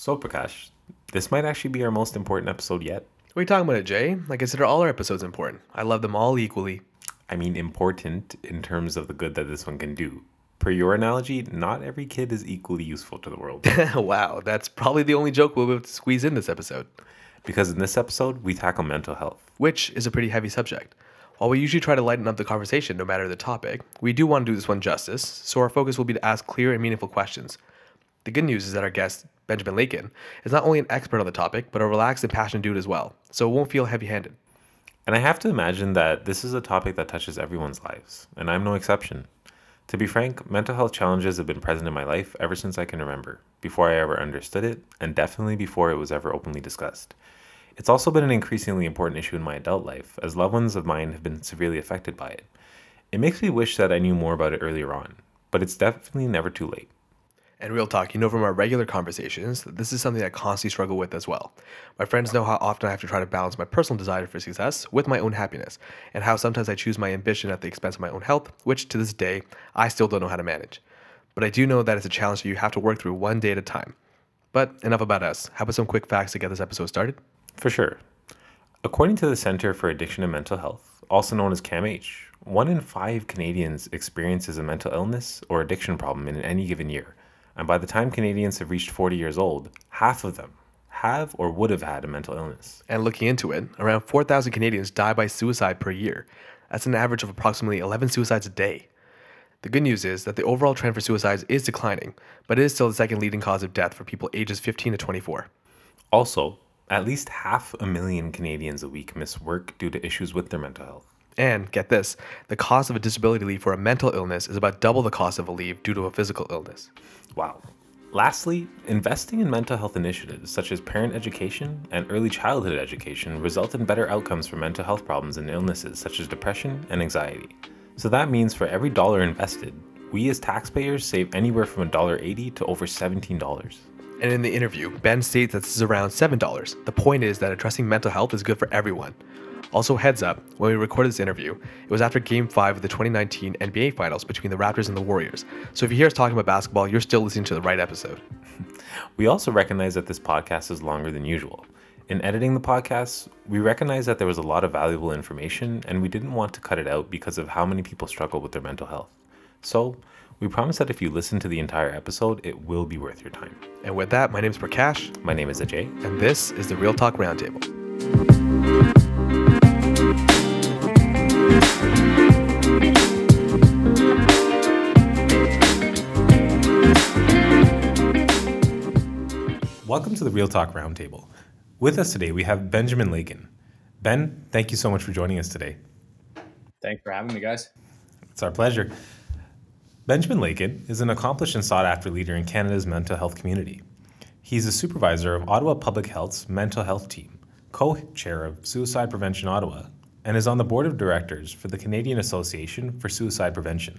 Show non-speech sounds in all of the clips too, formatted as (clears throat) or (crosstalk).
So, Prakash, this might actually be our most important episode yet. What are you talking about, it, Jay? I consider all our episodes important. I love them all equally. I mean, important in terms of the good that this one can do. Per your analogy, not every kid is equally useful to the world. (laughs) wow, that's probably the only joke we'll be able to squeeze in this episode. Because in this episode, we tackle mental health. Which is a pretty heavy subject. While we usually try to lighten up the conversation no matter the topic, we do want to do this one justice, so our focus will be to ask clear and meaningful questions. The good news is that our guest, Benjamin Leikin, is not only an expert on the topic, but a relaxed and passionate dude as well, so it won't feel heavy handed. And I have to imagine that this is a topic that touches everyone's lives, and I'm no exception. To be frank, mental health challenges have been present in my life ever since I can remember, before I ever understood it, and definitely before it was ever openly discussed. It's also been an increasingly important issue in my adult life, as loved ones of mine have been severely affected by it. It makes me wish that I knew more about it earlier on, but it's definitely never too late. And real talk, you know from our regular conversations that this is something I constantly struggle with as well. My friends know how often I have to try to balance my personal desire for success with my own happiness, and how sometimes I choose my ambition at the expense of my own health, which to this day, I still don't know how to manage. But I do know that it's a challenge that you have to work through one day at a time. But enough about us. How about some quick facts to get this episode started? For sure. According to the Center for Addiction and Mental Health, also known as CAMH, one in five Canadians experiences a mental illness or addiction problem in any given year. And by the time Canadians have reached 40 years old, half of them have or would have had a mental illness. And looking into it, around 4,000 Canadians die by suicide per year. That's an average of approximately 11 suicides a day. The good news is that the overall trend for suicides is declining, but it is still the second leading cause of death for people ages 15 to 24. Also, at least half a million Canadians a week miss work due to issues with their mental health. And get this the cost of a disability leave for a mental illness is about double the cost of a leave due to a physical illness. Wow. Lastly, investing in mental health initiatives such as parent education and early childhood education result in better outcomes for mental health problems and illnesses such as depression and anxiety. So that means for every dollar invested, we as taxpayers save anywhere from $1.80 to over $17. And in the interview, Ben states that this is around $7. The point is that addressing mental health is good for everyone. Also, heads up, when we recorded this interview, it was after Game 5 of the 2019 NBA Finals between the Raptors and the Warriors. So if you hear us talking about basketball, you're still listening to the right episode. (laughs) we also recognize that this podcast is longer than usual. In editing the podcast, we recognized that there was a lot of valuable information and we didn't want to cut it out because of how many people struggle with their mental health. So, we promise that if you listen to the entire episode, it will be worth your time. And with that, my name is Prakash. My name is Ajay. And this is the Real Talk Roundtable. Welcome to the Real Talk Roundtable. With us today, we have Benjamin Leikin. Ben, thank you so much for joining us today. Thanks for having me, guys. It's our pleasure. Benjamin Leikin is an accomplished and sought after leader in Canada's mental health community. He's a supervisor of Ottawa Public Health's mental health team, co chair of Suicide Prevention Ottawa, and is on the board of directors for the Canadian Association for Suicide Prevention.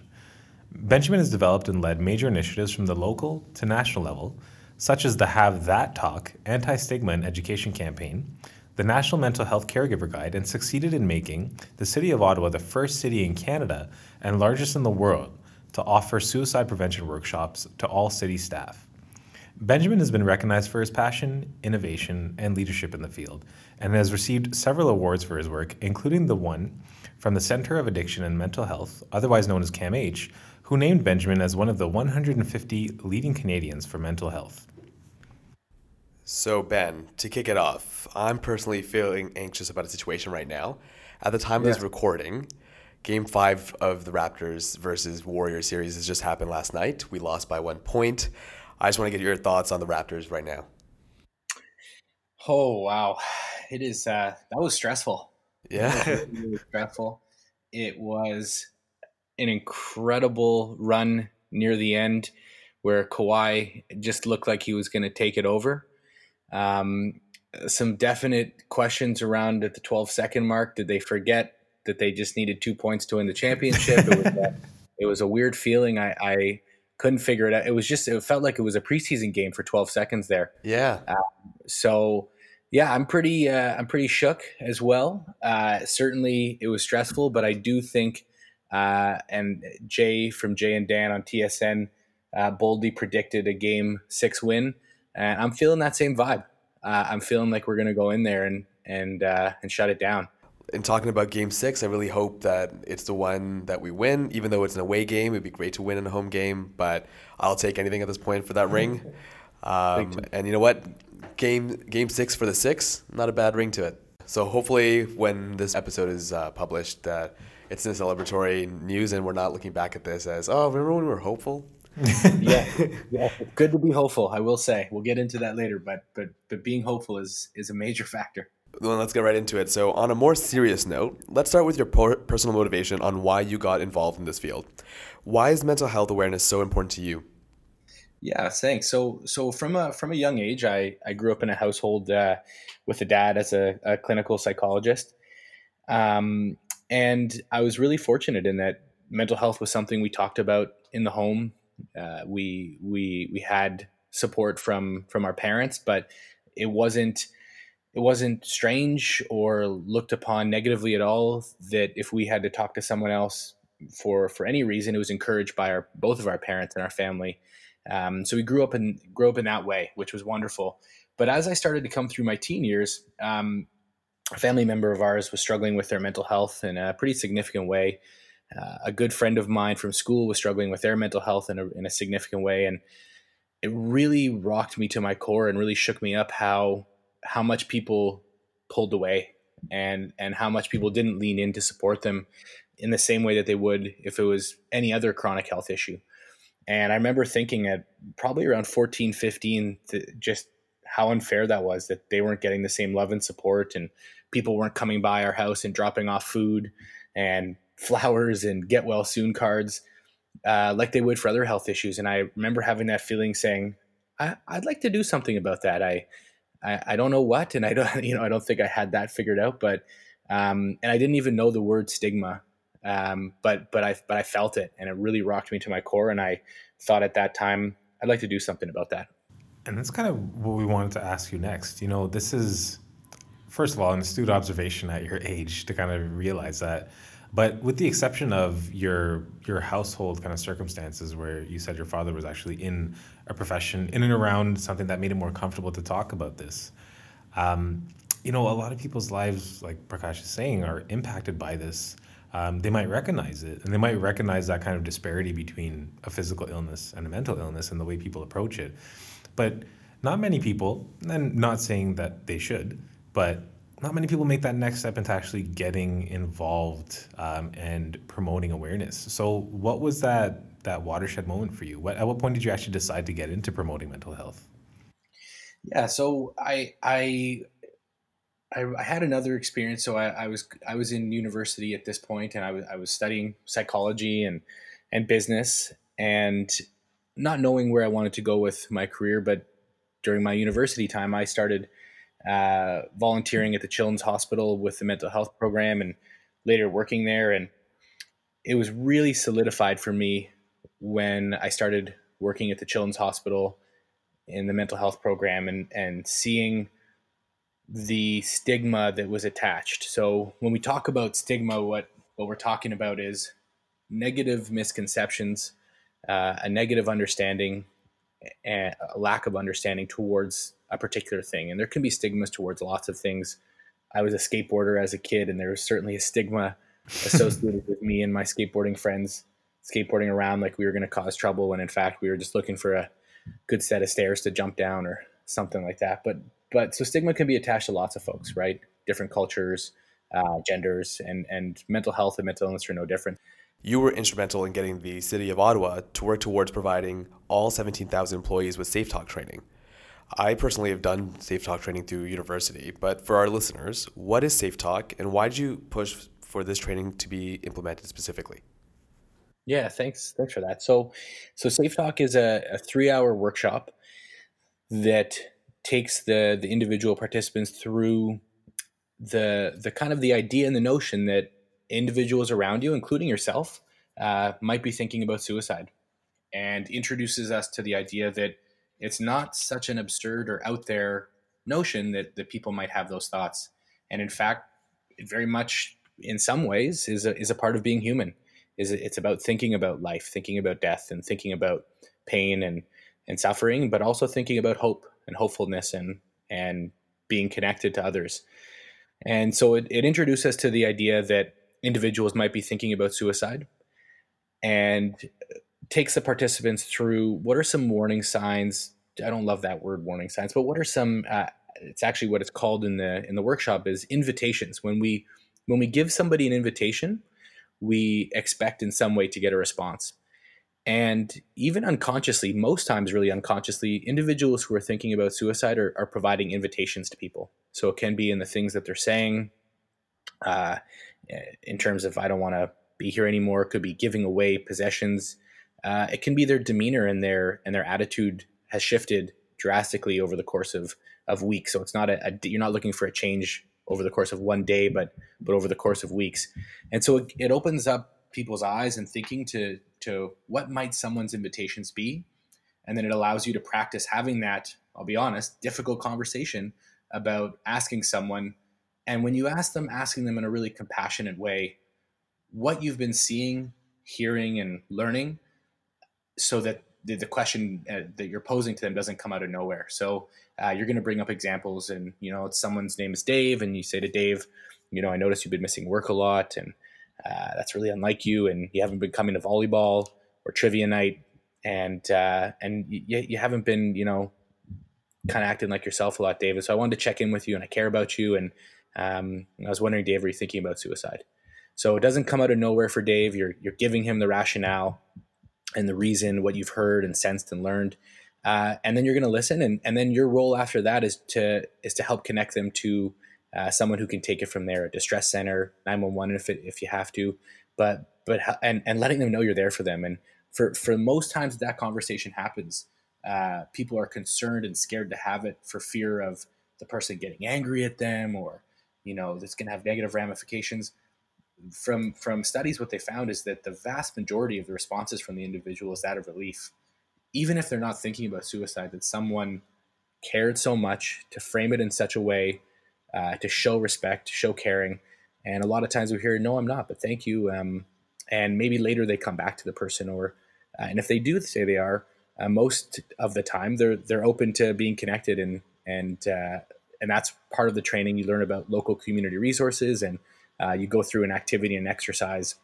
Benjamin has developed and led major initiatives from the local to national level, such as the Have That Talk anti stigma and education campaign, the National Mental Health Caregiver Guide, and succeeded in making the City of Ottawa the first city in Canada and largest in the world to offer suicide prevention workshops to all city staff. Benjamin has been recognized for his passion, innovation, and leadership in the field, and has received several awards for his work, including the one from the Center of Addiction and Mental Health, otherwise known as CAMH, who named Benjamin as one of the 150 leading Canadians for mental health. So, Ben, to kick it off, I'm personally feeling anxious about a situation right now. At the time of this recording, Game five of the Raptors versus Warriors series has just happened last night. We lost by one point. I just want to get your thoughts on the Raptors right now. Oh wow, it is. Uh, that was stressful. Yeah, really (laughs) stressful. It was an incredible run near the end, where Kawhi just looked like he was going to take it over. Um, some definite questions around at the 12 second mark. Did they forget that they just needed two points to win the championship. it, was a, (laughs) it was a weird feeling. I, I, couldn't figure it out. It was just it felt like it was a preseason game for 12 seconds there. Yeah. Um, so yeah, I'm pretty uh, I'm pretty shook as well. Uh, certainly, it was stressful, but I do think uh, and Jay from Jay and Dan on TSN uh, boldly predicted a game six win. And I'm feeling that same vibe. Uh, I'm feeling like we're going to go in there and and uh, and shut it down. In talking about Game Six, I really hope that it's the one that we win. Even though it's an away game, it'd be great to win in a home game. But I'll take anything at this point for that (laughs) ring. Um, and you know what? Game Game Six for the six, not a bad ring to it. So hopefully, when this episode is uh, published, that it's in celebratory news, and we're not looking back at this as, oh, remember when we were hopeful? (laughs) yeah, yeah, good to be hopeful. I will say we'll get into that later, but but but being hopeful is is a major factor. Well, let's get right into it. So, on a more serious note, let's start with your personal motivation on why you got involved in this field. Why is mental health awareness so important to you? Yeah, thanks. So, so from a from a young age, I I grew up in a household uh, with a dad as a, a clinical psychologist, um, and I was really fortunate in that mental health was something we talked about in the home. Uh, we we we had support from from our parents, but it wasn't it wasn't strange or looked upon negatively at all. That if we had to talk to someone else for for any reason, it was encouraged by our both of our parents and our family um, so we grew up in grew up in that way, which was wonderful. But as I started to come through my teen years, um, a family member of ours was struggling with their mental health in a pretty significant way. Uh, a good friend of mine from school was struggling with their mental health in a, in a significant way, and it really rocked me to my core and really shook me up how how much people pulled away and and how much people didn't lean in to support them in the same way that they would if it was any other chronic health issue. And I remember thinking at probably around 14, 15, just how unfair that was that they weren't getting the same love and support and people weren't coming by our house and dropping off food and flowers and get well soon cards uh, like they would for other health issues. And I remember having that feeling saying, I, would like to do something about that. I, I, I, don't know what, and I don't, (laughs) you know, I don't think I had that figured out, but, um, and I didn't even know the word stigma um, but but I but I felt it, and it really rocked me to my core. And I thought at that time I'd like to do something about that. And that's kind of what we wanted to ask you next. You know, this is first of all an astute observation at your age to kind of realize that. But with the exception of your your household kind of circumstances, where you said your father was actually in a profession in and around something that made it more comfortable to talk about this, um, you know, a lot of people's lives, like Prakash is saying, are impacted by this um, they might recognize it and they might recognize that kind of disparity between a physical illness and a mental illness and the way people approach it. But not many people, and not saying that they should, but not many people make that next step into actually getting involved um, and promoting awareness. So, what was that that watershed moment for you? What, at what point did you actually decide to get into promoting mental health? Yeah, so I I I, I, had another experience. So I, I, was I was in university at this point, and I was I was studying psychology and and business, and not knowing where I wanted to go with my career. But during my university time, I started uh, volunteering at the Children's Hospital with the mental health program, and later working there. And it was really solidified for me when I started working at the Children's Hospital in the mental health program, and and seeing the stigma that was attached. So when we talk about stigma, what what we're talking about is negative misconceptions, uh, a negative understanding, and a lack of understanding towards a particular thing. And there can be stigmas towards lots of things. I was a skateboarder as a kid, and there was certainly a stigma (laughs) associated with me and my skateboarding friends skateboarding around like we were going to cause trouble when in fact we were just looking for a good set of stairs to jump down or something like that. But but so stigma can be attached to lots of folks, right? Different cultures, uh, genders, and and mental health and mental illness are no different. You were instrumental in getting the city of Ottawa to work towards providing all 17,000 employees with Safe Talk training. I personally have done Safe Talk training through university, but for our listeners, what is Safe Talk and why did you push for this training to be implemented specifically? Yeah, thanks. Thanks for that. So, so Safe Talk is a, a three-hour workshop that takes the the individual participants through the the kind of the idea and the notion that individuals around you, including yourself, uh, might be thinking about suicide, and introduces us to the idea that it's not such an absurd or out there notion that that people might have those thoughts, and in fact, it very much in some ways is a, is a part of being human. Is it's about thinking about life, thinking about death, and thinking about pain and and suffering, but also thinking about hope and hopefulness and and being connected to others. And so it, it introduced us to the idea that individuals might be thinking about suicide and takes the participants through what are some warning signs. I don't love that word warning signs, but what are some uh, it's actually what it's called in the in the workshop is invitations. When we when we give somebody an invitation, we expect in some way to get a response. And even unconsciously, most times, really unconsciously, individuals who are thinking about suicide are, are providing invitations to people. So it can be in the things that they're saying, uh, in terms of, I don't want to be here anymore. It could be giving away possessions. Uh, it can be their demeanor and their and their attitude has shifted drastically over the course of of weeks. So it's not a, a you're not looking for a change over the course of one day, but but over the course of weeks. And so it, it opens up people's eyes and thinking to to what might someone's invitations be and then it allows you to practice having that i'll be honest difficult conversation about asking someone and when you ask them asking them in a really compassionate way what you've been seeing hearing and learning so that the, the question uh, that you're posing to them doesn't come out of nowhere so uh, you're going to bring up examples and you know someone's name is dave and you say to dave you know i noticed you've been missing work a lot and uh, that's really unlike you, and you haven't been coming to volleyball or trivia night, and uh, and you, you haven't been, you know, kind of acting like yourself a lot, David. So I wanted to check in with you, and I care about you, and um, I was wondering, Dave, are you thinking about suicide? So it doesn't come out of nowhere for Dave. You're you're giving him the rationale and the reason, what you've heard and sensed and learned. Uh, and then you're going to listen, and, and then your role after that is to is to help connect them to uh, someone who can take it from there, a distress center, 911 if, it, if you have to, but, but, and, and letting them know you're there for them. And for, for most times that conversation happens, uh, people are concerned and scared to have it for fear of the person getting angry at them or, you know, that's going to have negative ramifications. From, from studies, what they found is that the vast majority of the responses from the individual is that of relief. Even if they're not thinking about suicide, that someone cared so much to frame it in such a way uh, to show respect, to show caring. And a lot of times we hear, no, I'm not, but thank you. Um, and maybe later they come back to the person or, uh, and if they do say they are, uh, most of the time they're, they're open to being connected and, and, uh, and that's part of the training. You learn about local community resources and uh, you go through an activity and exercise,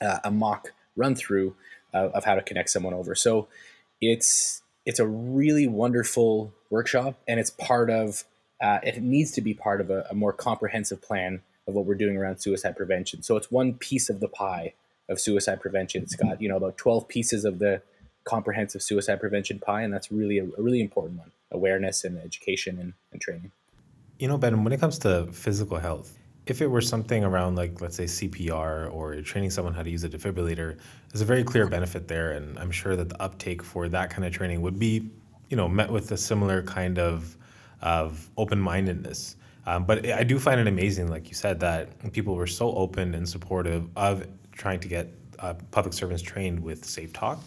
uh, a mock run through of how to connect someone over. So it's, it's a really wonderful workshop and it's part of uh, it needs to be part of a, a, more comprehensive plan of what we're doing around suicide prevention. So it's one piece of the pie of suicide prevention. It's got you know about twelve pieces of the comprehensive suicide prevention pie, and that's really a, a really important one: awareness and education and, and training. You know, Ben, when it comes to physical health, if it were something around like let's say CPR or training someone how to use a defibrillator, there's a very clear benefit there, and I'm sure that the uptake for that kind of training would be, you know, met with a similar kind of of open mindedness. Um, but I do find it amazing, like you said, that people were so open and supportive of trying to get uh, public servants trained with Safe Talk.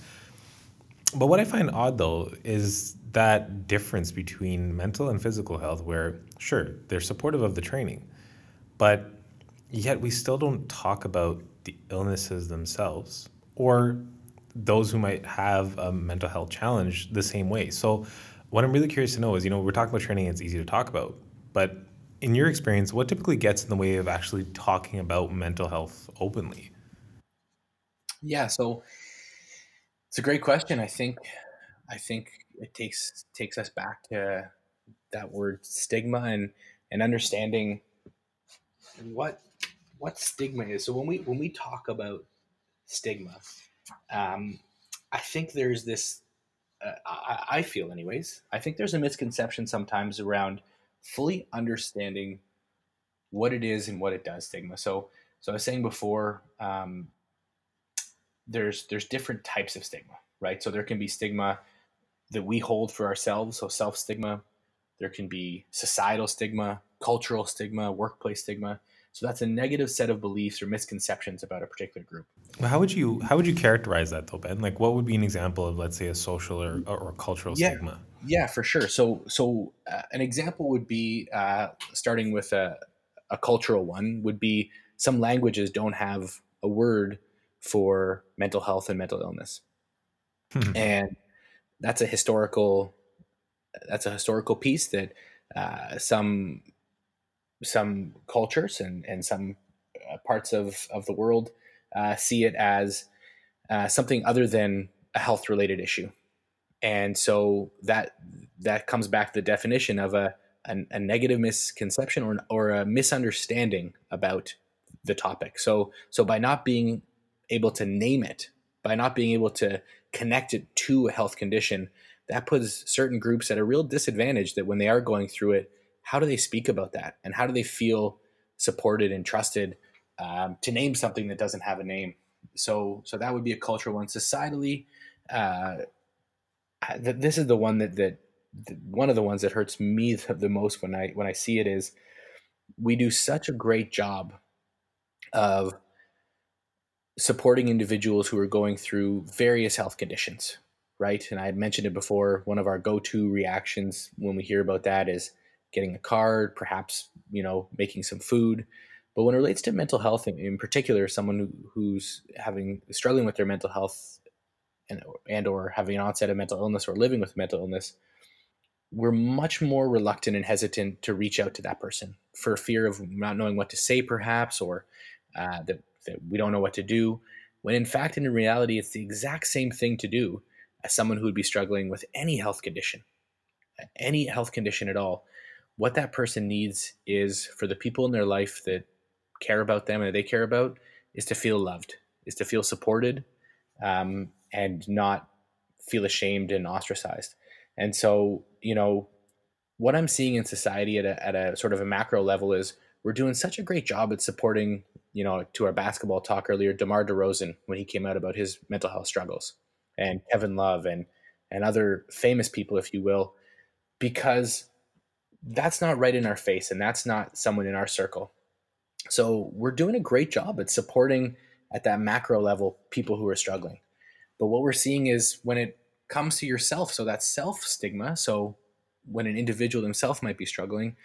But what I find odd though is that difference between mental and physical health, where sure, they're supportive of the training, but yet we still don't talk about the illnesses themselves or those who might have a mental health challenge the same way. So what I'm really curious to know is, you know, we're talking about training, it's easy to talk about, but in your experience, what typically gets in the way of actually talking about mental health openly? Yeah, so it's a great question. I think I think it takes takes us back to that word stigma and and understanding what what stigma is. So when we when we talk about stigma, um, I think there's this uh, I, I feel, anyways, I think there's a misconception sometimes around fully understanding what it is and what it does stigma. So, so I was saying before, um, there's there's different types of stigma, right? So there can be stigma that we hold for ourselves, so self stigma. There can be societal stigma, cultural stigma, workplace stigma. So that's a negative set of beliefs or misconceptions about a particular group. Well, how would you how would you characterize that though, Ben? Like, what would be an example of, let's say, a social or, or cultural yeah, stigma? Yeah, for sure. So, so uh, an example would be uh, starting with a, a cultural one would be some languages don't have a word for mental health and mental illness, hmm. and that's a historical that's a historical piece that uh, some some cultures and and some uh, parts of of the world uh, see it as uh, something other than a health related issue, and so that that comes back to the definition of a a, a negative misconception or or a misunderstanding about the topic. So so by not being able to name it, by not being able to connect it to a health condition, that puts certain groups at a real disadvantage that when they are going through it, how do they speak about that? And how do they feel supported and trusted um, to name something that doesn't have a name? So, so that would be a cultural one. Societally, uh, this is the one that, that, one of the ones that hurts me (laughs) the most when I when I see it is we do such a great job of supporting individuals who are going through various health conditions, right? And I mentioned it before. One of our go-to reactions when we hear about that is getting a card, perhaps you know making some food. But when it relates to mental health, in particular, someone who, who's having struggling with their mental health and and or having an onset of mental illness or living with mental illness, we're much more reluctant and hesitant to reach out to that person for fear of not knowing what to say, perhaps, or uh, that that we don't know what to do. When in fact, in reality, it's the exact same thing to do as someone who would be struggling with any health condition, any health condition at all. What that person needs is for the people in their life that care about them and they care about is to feel loved, is to feel supported, um, and not feel ashamed and ostracized. And so, you know, what I'm seeing in society at a, at a sort of a macro level is we're doing such a great job at supporting you know, to our basketball talk earlier, DeMar DeRozan when he came out about his mental health struggles, and Kevin Love and and other famous people, if you will, because that's not right in our face, and that's not someone in our circle. So we're doing a great job at supporting at that macro level people who are struggling. But what we're seeing is when it comes to yourself, so that self stigma. So when an individual themselves might be struggling,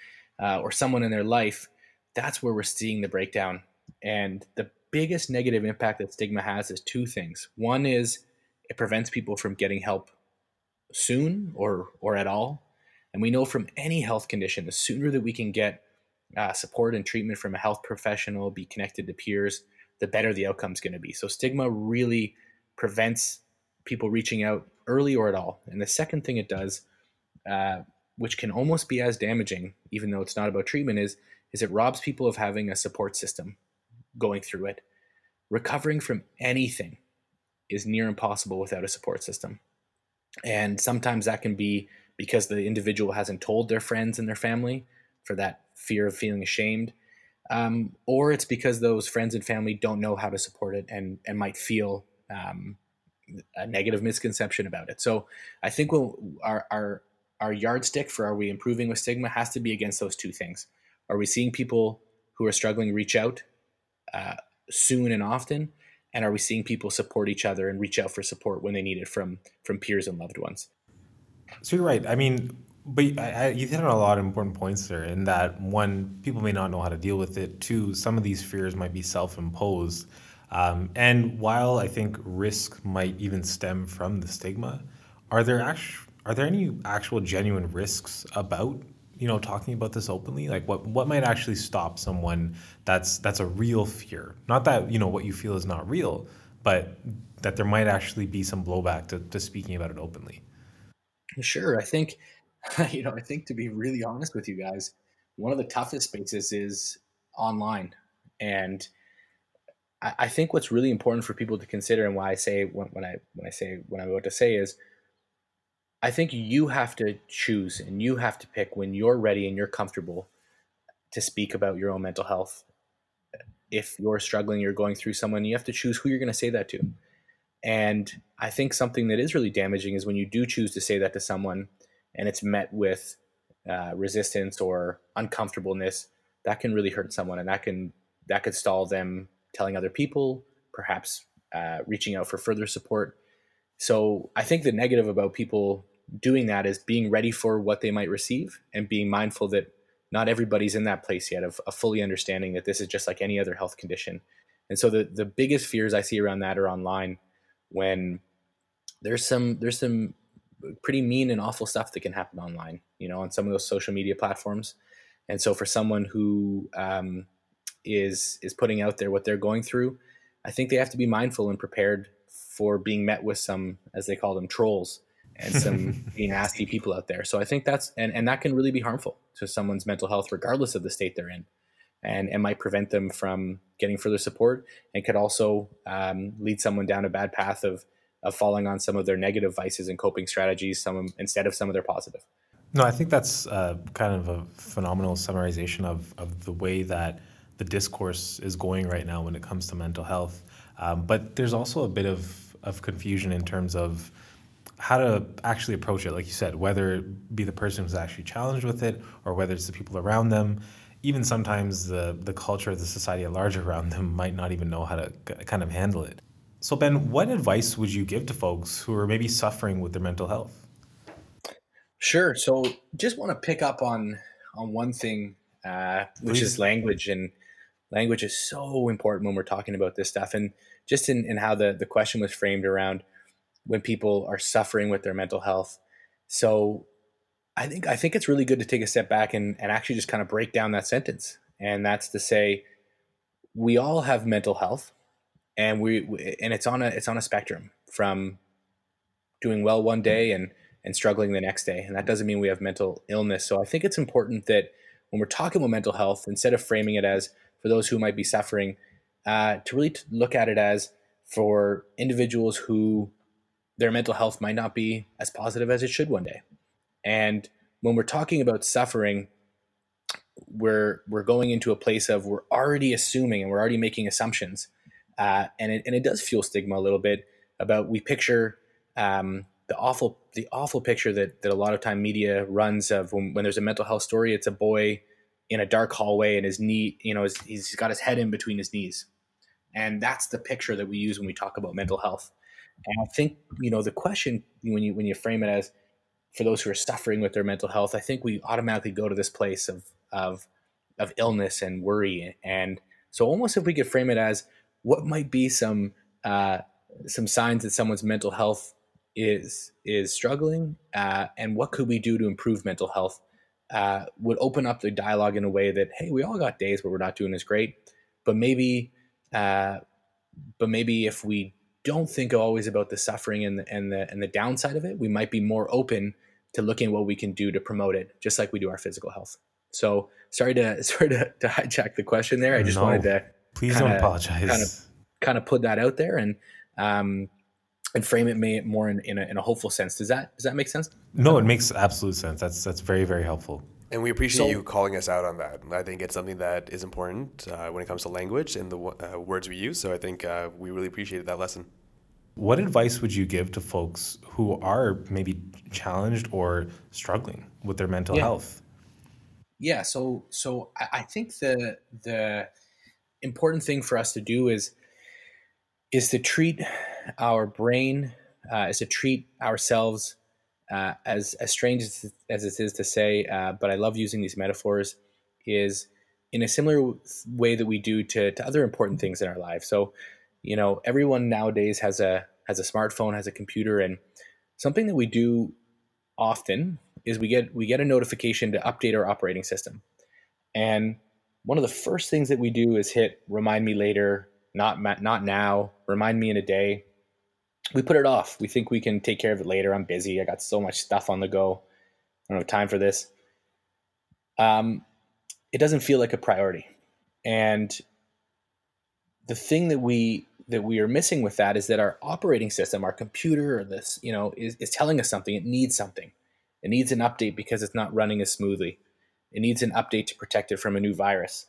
uh, or someone in their life, that's where we're seeing the breakdown and the biggest negative impact that stigma has is two things. One is it prevents people from getting help soon or or at all. And we know from any health condition, the sooner that we can get uh, support and treatment from a health professional, be connected to peers, the better the outcome is going to be. So stigma really prevents people reaching out early or at all. And the second thing it does, uh, which can almost be as damaging, even though it's not about treatment, is is it robs people of having a support system going through it. Recovering from anything is near impossible without a support system. And sometimes that can be because the individual hasn't told their friends and their family for that fear of feeling ashamed. Um, or it's because those friends and family don't know how to support it and, and might feel um, a negative misconception about it. So I think we'll, our, our, our yardstick for are we improving with stigma has to be against those two things. Are we seeing people who are struggling reach out uh, soon and often? And are we seeing people support each other and reach out for support when they need it from from peers and loved ones? So you're right. I mean, but I, I, you hit on a lot of important points there. In that, one, people may not know how to deal with it. Two, some of these fears might be self-imposed. Um, and while I think risk might even stem from the stigma, are there actually are there any actual genuine risks about you know talking about this openly like what what might actually stop someone that's that's a real fear not that you know what you feel is not real but that there might actually be some blowback to, to speaking about it openly sure i think (laughs) you know i think to be really honest with you guys one of the toughest spaces is online and I, I think what's really important for people to consider and why i say when, when i when i say what i'm about to say is I think you have to choose and you have to pick when you're ready and you're comfortable to speak about your own mental health. If you're struggling, you're going through someone, you have to choose who you're going to say that to. And I think something that is really damaging is when you do choose to say that to someone and it's met with uh, resistance or uncomfortableness, that can really hurt someone and that can that could stall them telling other people, perhaps uh, reaching out for further support. So I think the negative about people doing that is being ready for what they might receive and being mindful that not everybody's in that place yet of, of fully understanding that this is just like any other health condition. And so the the biggest fears I see around that are online when there's some there's some pretty mean and awful stuff that can happen online, you know, on some of those social media platforms. And so for someone who um, is is putting out there what they're going through, I think they have to be mindful and prepared for being met with some, as they call them, trolls and some (laughs) nasty people out there. So I think that's and, and that can really be harmful to someone's mental health, regardless of the state they're in, and and might prevent them from getting further support, and could also um, lead someone down a bad path of of falling on some of their negative vices and coping strategies, some instead of some of their positive. No, I think that's uh, kind of a phenomenal summarization of of the way that the discourse is going right now when it comes to mental health. Um, but there's also a bit of of confusion in terms of how to actually approach it, like you said, whether it be the person who's actually challenged with it or whether it's the people around them. Even sometimes the, the culture, of the society at large around them might not even know how to kind of handle it. So, Ben, what advice would you give to folks who are maybe suffering with their mental health? Sure. So, just want to pick up on on one thing, uh, which is language, and language is so important when we're talking about this stuff. And just in, in how the the question was framed around when people are suffering with their mental health. So I think I think it's really good to take a step back and, and actually just kind of break down that sentence. And that's to say we all have mental health and we and it's on a it's on a spectrum from doing well one day and and struggling the next day. And that doesn't mean we have mental illness. So I think it's important that when we're talking about mental health, instead of framing it as for those who might be suffering, uh, to really look at it as for individuals who their mental health might not be as positive as it should one day. And when we're talking about suffering, we're we're going into a place of we're already assuming and we're already making assumptions, uh, and it and it does fuel stigma a little bit about we picture um, the awful the awful picture that that a lot of time media runs of when, when there's a mental health story, it's a boy in a dark hallway and his knee, you know, he's got his head in between his knees, and that's the picture that we use when we talk about mental health. And I think you know the question when you when you frame it as for those who are suffering with their mental health, I think we automatically go to this place of of of illness and worry. And so almost if we could frame it as what might be some uh, some signs that someone's mental health is is struggling, uh, and what could we do to improve mental health, uh, would open up the dialogue in a way that hey, we all got days where we're not doing as great, but maybe uh, but maybe if we don't think always about the suffering and the, and the and the downside of it, we might be more open to looking at what we can do to promote it, just like we do our physical health. So sorry to (laughs) sorry to, to hijack the question there. I just no, wanted to please kinda, don't apologize. Kind of kind of put that out there and um, and frame it may, more in, in a, in a hopeful sense. Does that does that make sense? No, it makes absolute sense. That's that's very very helpful. And we appreciate so, you calling us out on that. I think it's something that is important uh, when it comes to language and the uh, words we use. So I think uh, we really appreciated that lesson. What advice would you give to folks who are maybe challenged or struggling with their mental yeah. health? Yeah, so so I think the the important thing for us to do is is to treat our brain uh, is to treat ourselves uh, as as strange as, as it is to say, uh, but I love using these metaphors. Is in a similar way that we do to, to other important things in our life. So, you know, everyone nowadays has a has a smartphone, has a computer, and something that we do often is we get we get a notification to update our operating system, and one of the first things that we do is hit remind me later, not not now, remind me in a day, we put it off. We think we can take care of it later. I'm busy. I got so much stuff on the go. I don't have time for this. Um, it doesn't feel like a priority. And the thing that we that we are missing with that is that our operating system, our computer, or this, you know, is, is telling us something. It needs something. It needs an update because it's not running as smoothly. It needs an update to protect it from a new virus.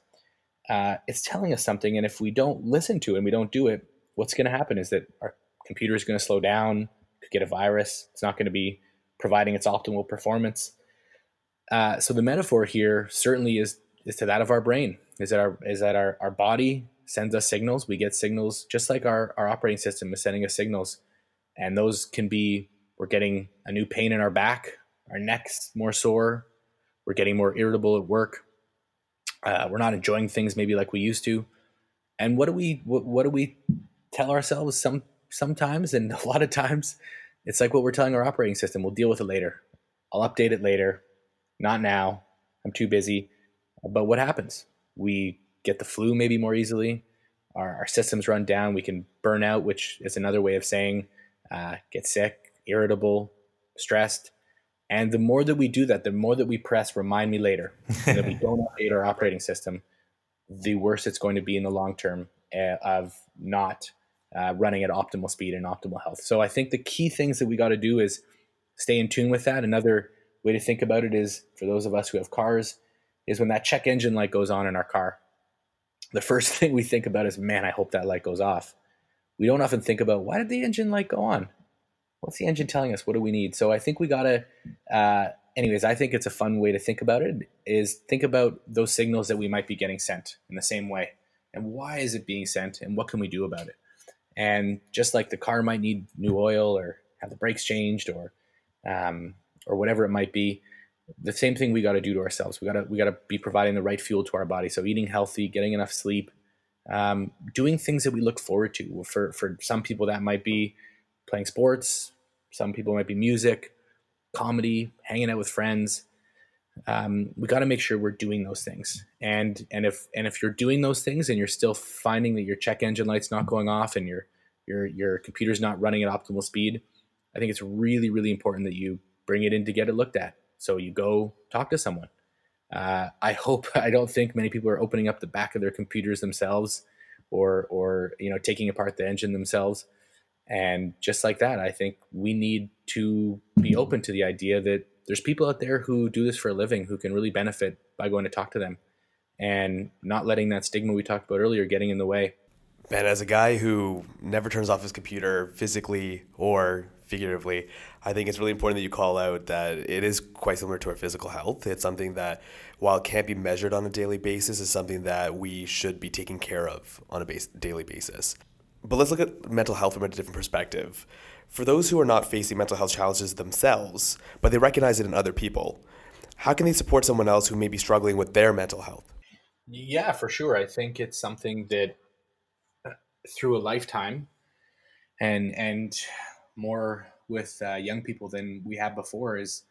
Uh, it's telling us something, and if we don't listen to it and we don't do it, what's going to happen is that our computer is going to slow down, could get a virus. It's not going to be providing its optimal performance. Uh, so the metaphor here certainly is is to that of our brain. Is that our is that our, our body sends us signals. We get signals just like our, our operating system is sending us signals. And those can be we're getting a new pain in our back, our neck's more sore, we're getting more irritable at work, uh, we're not enjoying things maybe like we used to. And what do we what, what do we tell ourselves some sometimes and (laughs) a lot of times it's like what we're telling our operating system we'll deal with it later. I'll update it later, not now. I'm too busy. But what happens? We get the flu maybe more easily. Our, our systems run down. We can burn out, which is another way of saying uh, get sick, irritable, stressed. And the more that we do that, the more that we press remind me later (laughs) that we don't update our operating system, the worse it's going to be in the long term uh, of not uh, running at optimal speed and optimal health. So I think the key things that we got to do is stay in tune with that. Another way to think about it is for those of us who have cars, is when that check engine light goes on in our car. The first (laughs) thing we think about is, man, I hope that light goes off. We don't often think about why did the engine light go on? What's the engine telling us? What do we need? So I think we gotta. Uh, anyways, I think it's a fun way to think about it. Is think about those signals that we might be getting sent in the same way, and why is it being sent, and what can we do about it? And just like the car might need new oil or have the brakes changed or um, or whatever it might be, the same thing we got to do to ourselves. We got to we got to be providing the right fuel to our body. So eating healthy, getting enough sleep, um, doing things that we look forward to. For for some people, that might be playing sports. Some people might be music, comedy, hanging out with friends. Um, we got to make sure we're doing those things. And and if and if you're doing those things and you're still finding that your check engine light's not going off and your your your computer's not running at optimal speed, I think it's really really important that you bring it in to get it looked at. So you go talk to someone. Uh, I hope (laughs) I don't think many people are opening up the back of their computers themselves, or or you know taking apart the engine themselves. And just like that, I think we need to be open to the idea that there's people out there who do this for a living who can really benefit by going to talk to them and not letting that stigma we talked about earlier getting in the way. Ben, as a guy who never turns off his computer physically or figuratively, I think it's really important that you call out that it is quite similar to our physical health. It's something that, while it can't be measured on a daily basis, is something that we should be taking care of on a base, daily basis. But let's look at mental health from a different perspective. For those who are not facing mental health challenges themselves, but they recognize it in other people, how can they support someone else who may be struggling with their mental health? Yeah, for sure. I think it's something that uh, through a lifetime and and more with uh, young people than we have before is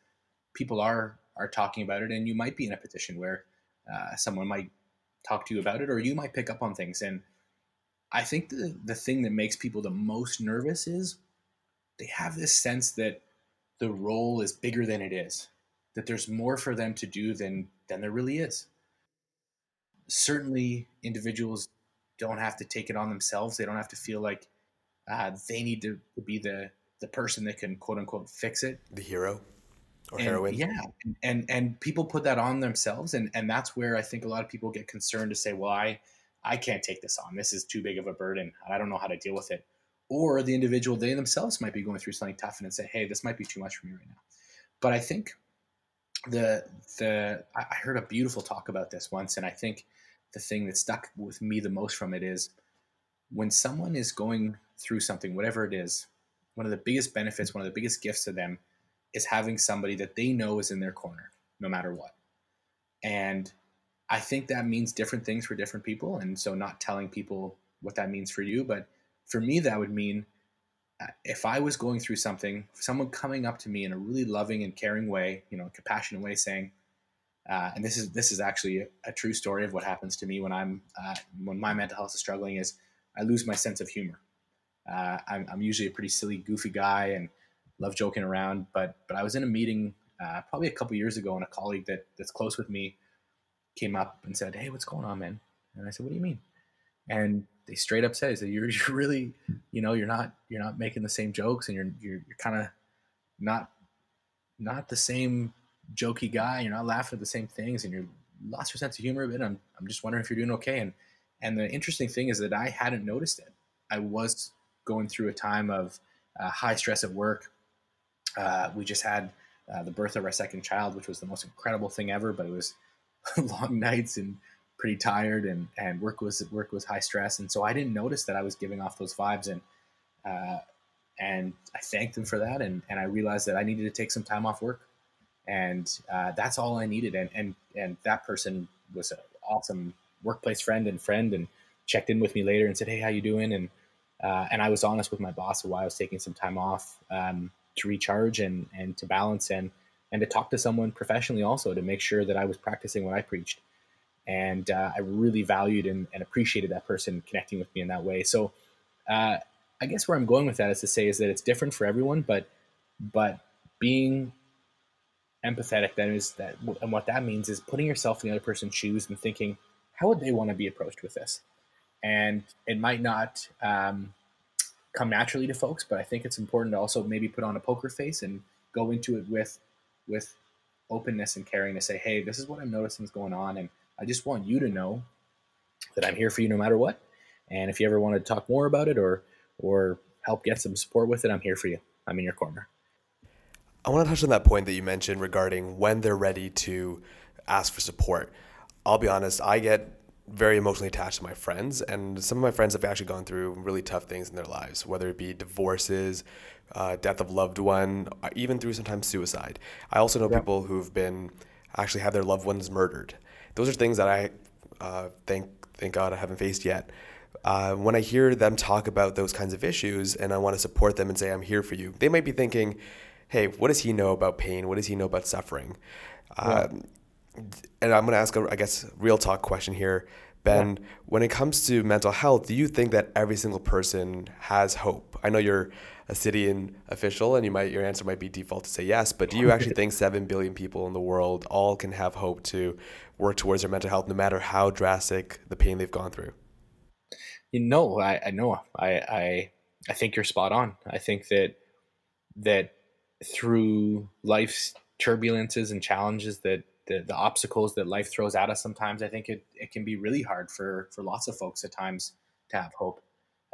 people are are talking about it and you might be in a position where uh, someone might talk to you about it or you might pick up on things and i think the, the thing that makes people the most nervous is they have this sense that the role is bigger than it is that there's more for them to do than than there really is. Certainly individuals don't have to take it on themselves. They don't have to feel like uh, they need to, to be the the person that can quote unquote fix it. The hero or and, heroine? yeah and and people put that on themselves and and that's where i think a lot of people get concerned to say well i i can't take this on. This is too big of a burden. I don't know how to deal with it or the individual they themselves might be going through something tough and say hey this might be too much for me right now but i think the the i heard a beautiful talk about this once and i think the thing that stuck with me the most from it is when someone is going through something whatever it is one of the biggest benefits, one of the biggest gifts to them is having somebody that they know is in their corner no matter what. And I think that means different things for different people. And so, not telling people what that means for you, but for me, that would mean uh, if I was going through something, someone coming up to me in a really loving and caring way, you know, compassionate way, saying, uh, and this is this is actually a, a, true story of what happens to me when I'm uh, when my mental health is struggling. Is I lose my sense of humor. Uh, I'm, I'm, usually a pretty silly, goofy guy and love joking around. But but I was in a meeting uh, probably a couple years ago, and a colleague that that's close with me came up and said, "Hey, what's going on, man?" And I said, "What do you mean?" And they straight up said, "You're (laughs) you're really, you know, you're not you're not making the same jokes, and you're you're, you're kind of not not the same jokey guy. You're not laughing at the same things, and you're lost your sense of humor a bit. I'm I'm just wondering if you're doing okay." And and the interesting thing is that I hadn't noticed it. I was going through a time of uh, high stress at work. Uh, we just had uh, the birth of our second child, which was the most incredible thing ever, but it was (laughs) long nights and pretty tired and, and work was work was high stress. And so I didn't notice that I was giving off those vibes and, uh, and I thanked them for that. And, and I realized that I needed to take some time off work and uh, that's all I needed. And, and, and that person was an awesome workplace friend and friend and checked in with me later and said, Hey, how you doing? And, uh, and I was honest with my boss why I was taking some time off. Um, to recharge and and to balance and and to talk to someone professionally also to make sure that I was practicing what I preached. And uh, I really valued and, and, appreciated that person connecting with me in that way. So uh, I guess where I'm going with that is to say is that it's different for everyone, but but being empathetic then is that and what that means is putting yourself in the other person's shoes and thinking how would they want to be approached with this and it might not um, come naturally to folks but i think it's important to also maybe put on a poker face and go into it with with openness and caring to say hey this is what i'm noticing is going on and i just want you to know that i'm here for you no matter what and if you ever want to talk more about it or or help get some support with it i'm here for you i'm in your corner I want to touch on that point that you mentioned regarding when they're ready to ask for support. I'll be honest, I get very emotionally attached to my friends, and some of my friends have actually gone through really tough things in their lives, whether it be divorces, uh, death of loved one, uh, even through sometimes suicide. I also know yep. people who've been actually had their loved ones murdered. Those are things that I uh, thank thank God I haven't faced yet. Uh, when I hear them talk about those kinds of issues, and I want to support them and say I'm here for you, they might be thinking hey, what does he know about pain? What does he know about suffering? Yeah. Um, and I'm going to ask a, I guess, real talk question here. Ben, yeah. when it comes to mental health, do you think that every single person has hope? I know you're a city official and you might your answer might be default to say yes, but do you actually think 7 billion people in the world all can have hope to work towards their mental health no matter how drastic the pain they've gone through? You know, I, I know. I, I I think you're spot on. I think that that through life's turbulences and challenges that the, the obstacles that life throws at us sometimes i think it, it can be really hard for for lots of folks at times to have hope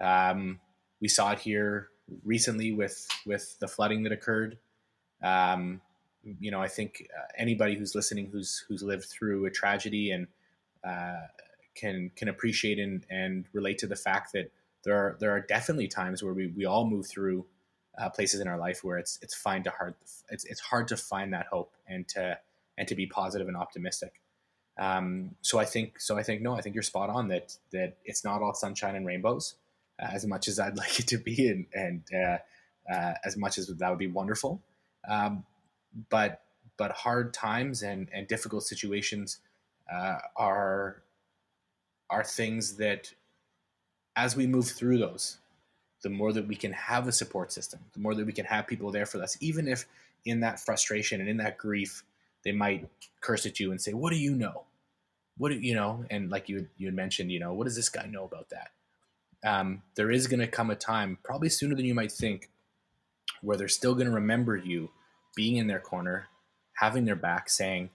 um, we saw it here recently with with the flooding that occurred um, you know i think uh, anybody who's listening who's who's lived through a tragedy and uh, can can appreciate and, and relate to the fact that there are there are definitely times where we, we all move through uh, places in our life where it's it's fine to hard it's it's hard to find that hope and to and to be positive and optimistic. Um, so I think so I think no I think you're spot on that that it's not all sunshine and rainbows as much as I'd (laughs) like it to be and and uh, uh, as much as that would be wonderful. Um, but but hard times and and difficult situations uh, are are things that as we move through those the more that we can have a support system, the more that we can have people there for us, even if in that frustration and in that grief, they might curse at you and say, "What do you know? What do you know?" And like you you had mentioned, you know, what does this guy know about that? Um, there is going to come a time, probably sooner than you might think, where they're still going to remember you being in their corner, having their back, saying,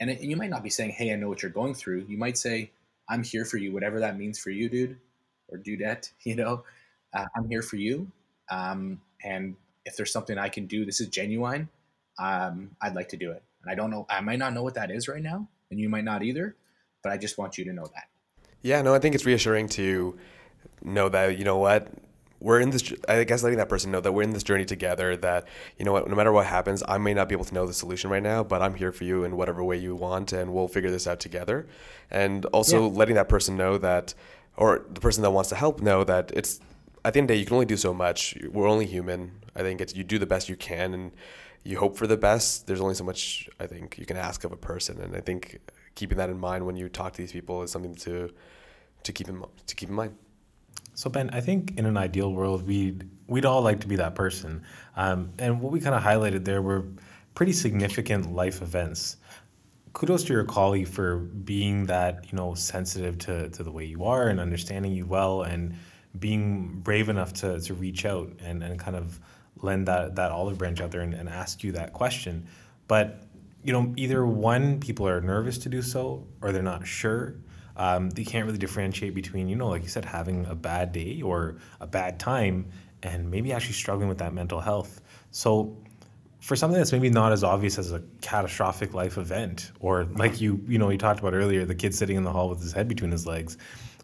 and, it, and you might not be saying, "Hey, I know what you're going through." You might say, "I'm here for you, whatever that means for you, dude." Or dudette, (laughs) you know, uh, I'm here for you. Um, and if there's something I can do, this is genuine. Um, I'd like to do it. And I don't know, I might not know what that is right now, and you might not either, but I just want you to know that. Yeah, no, I think it's reassuring to know that, you know what, we're in this, I guess letting that person know that we're in this journey together, that, you know what, no matter what happens, I may not be able to know the solution right now, but I'm here for you in whatever way you want, and we'll figure this out together. And also yeah. letting that person know that, or the person that wants to help know that it's at the end of the day, you can only do so much. We're only human. I think it's you do the best you can, and you hope for the best. There's only so much I think you can ask of a person, and I think keeping that in mind when you talk to these people is something to to keep in to keep in mind. So Ben, I think in an ideal world, we'd we'd all like to be that person, um, and what we kind of highlighted there were pretty significant life events. Kudos to your colleague for being that you know sensitive to to the way you are and understanding you well and being brave enough to, to reach out and, and kind of lend that, that olive branch out there and, and ask you that question. But, you know, either one, people are nervous to do so or they're not sure. Um, they can't really differentiate between, you know, like you said, having a bad day or a bad time and maybe actually struggling with that mental health. So, for something that's maybe not as obvious as a catastrophic life event, or like you, you know, you talked about earlier, the kid sitting in the hall with his head between his legs,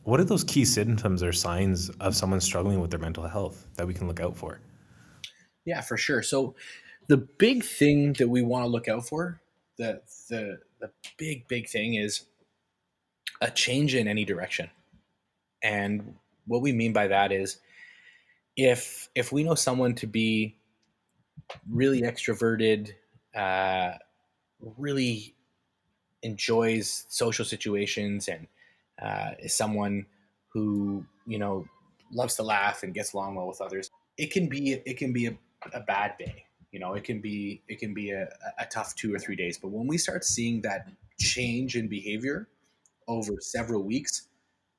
what are those key symptoms or signs of someone struggling with their mental health that we can look out for? Yeah, for sure. So the big thing that we want to look out for, the the the big big thing is a change in any direction. And what we mean by that is if if we know someone to be really extroverted, uh, really enjoys social situations, and uh, is someone who you know loves to laugh and gets along well with others. It can be it can be a, a bad day. You know, it can be it can be a, a tough two or three days. But when we start seeing that change in behavior over several weeks,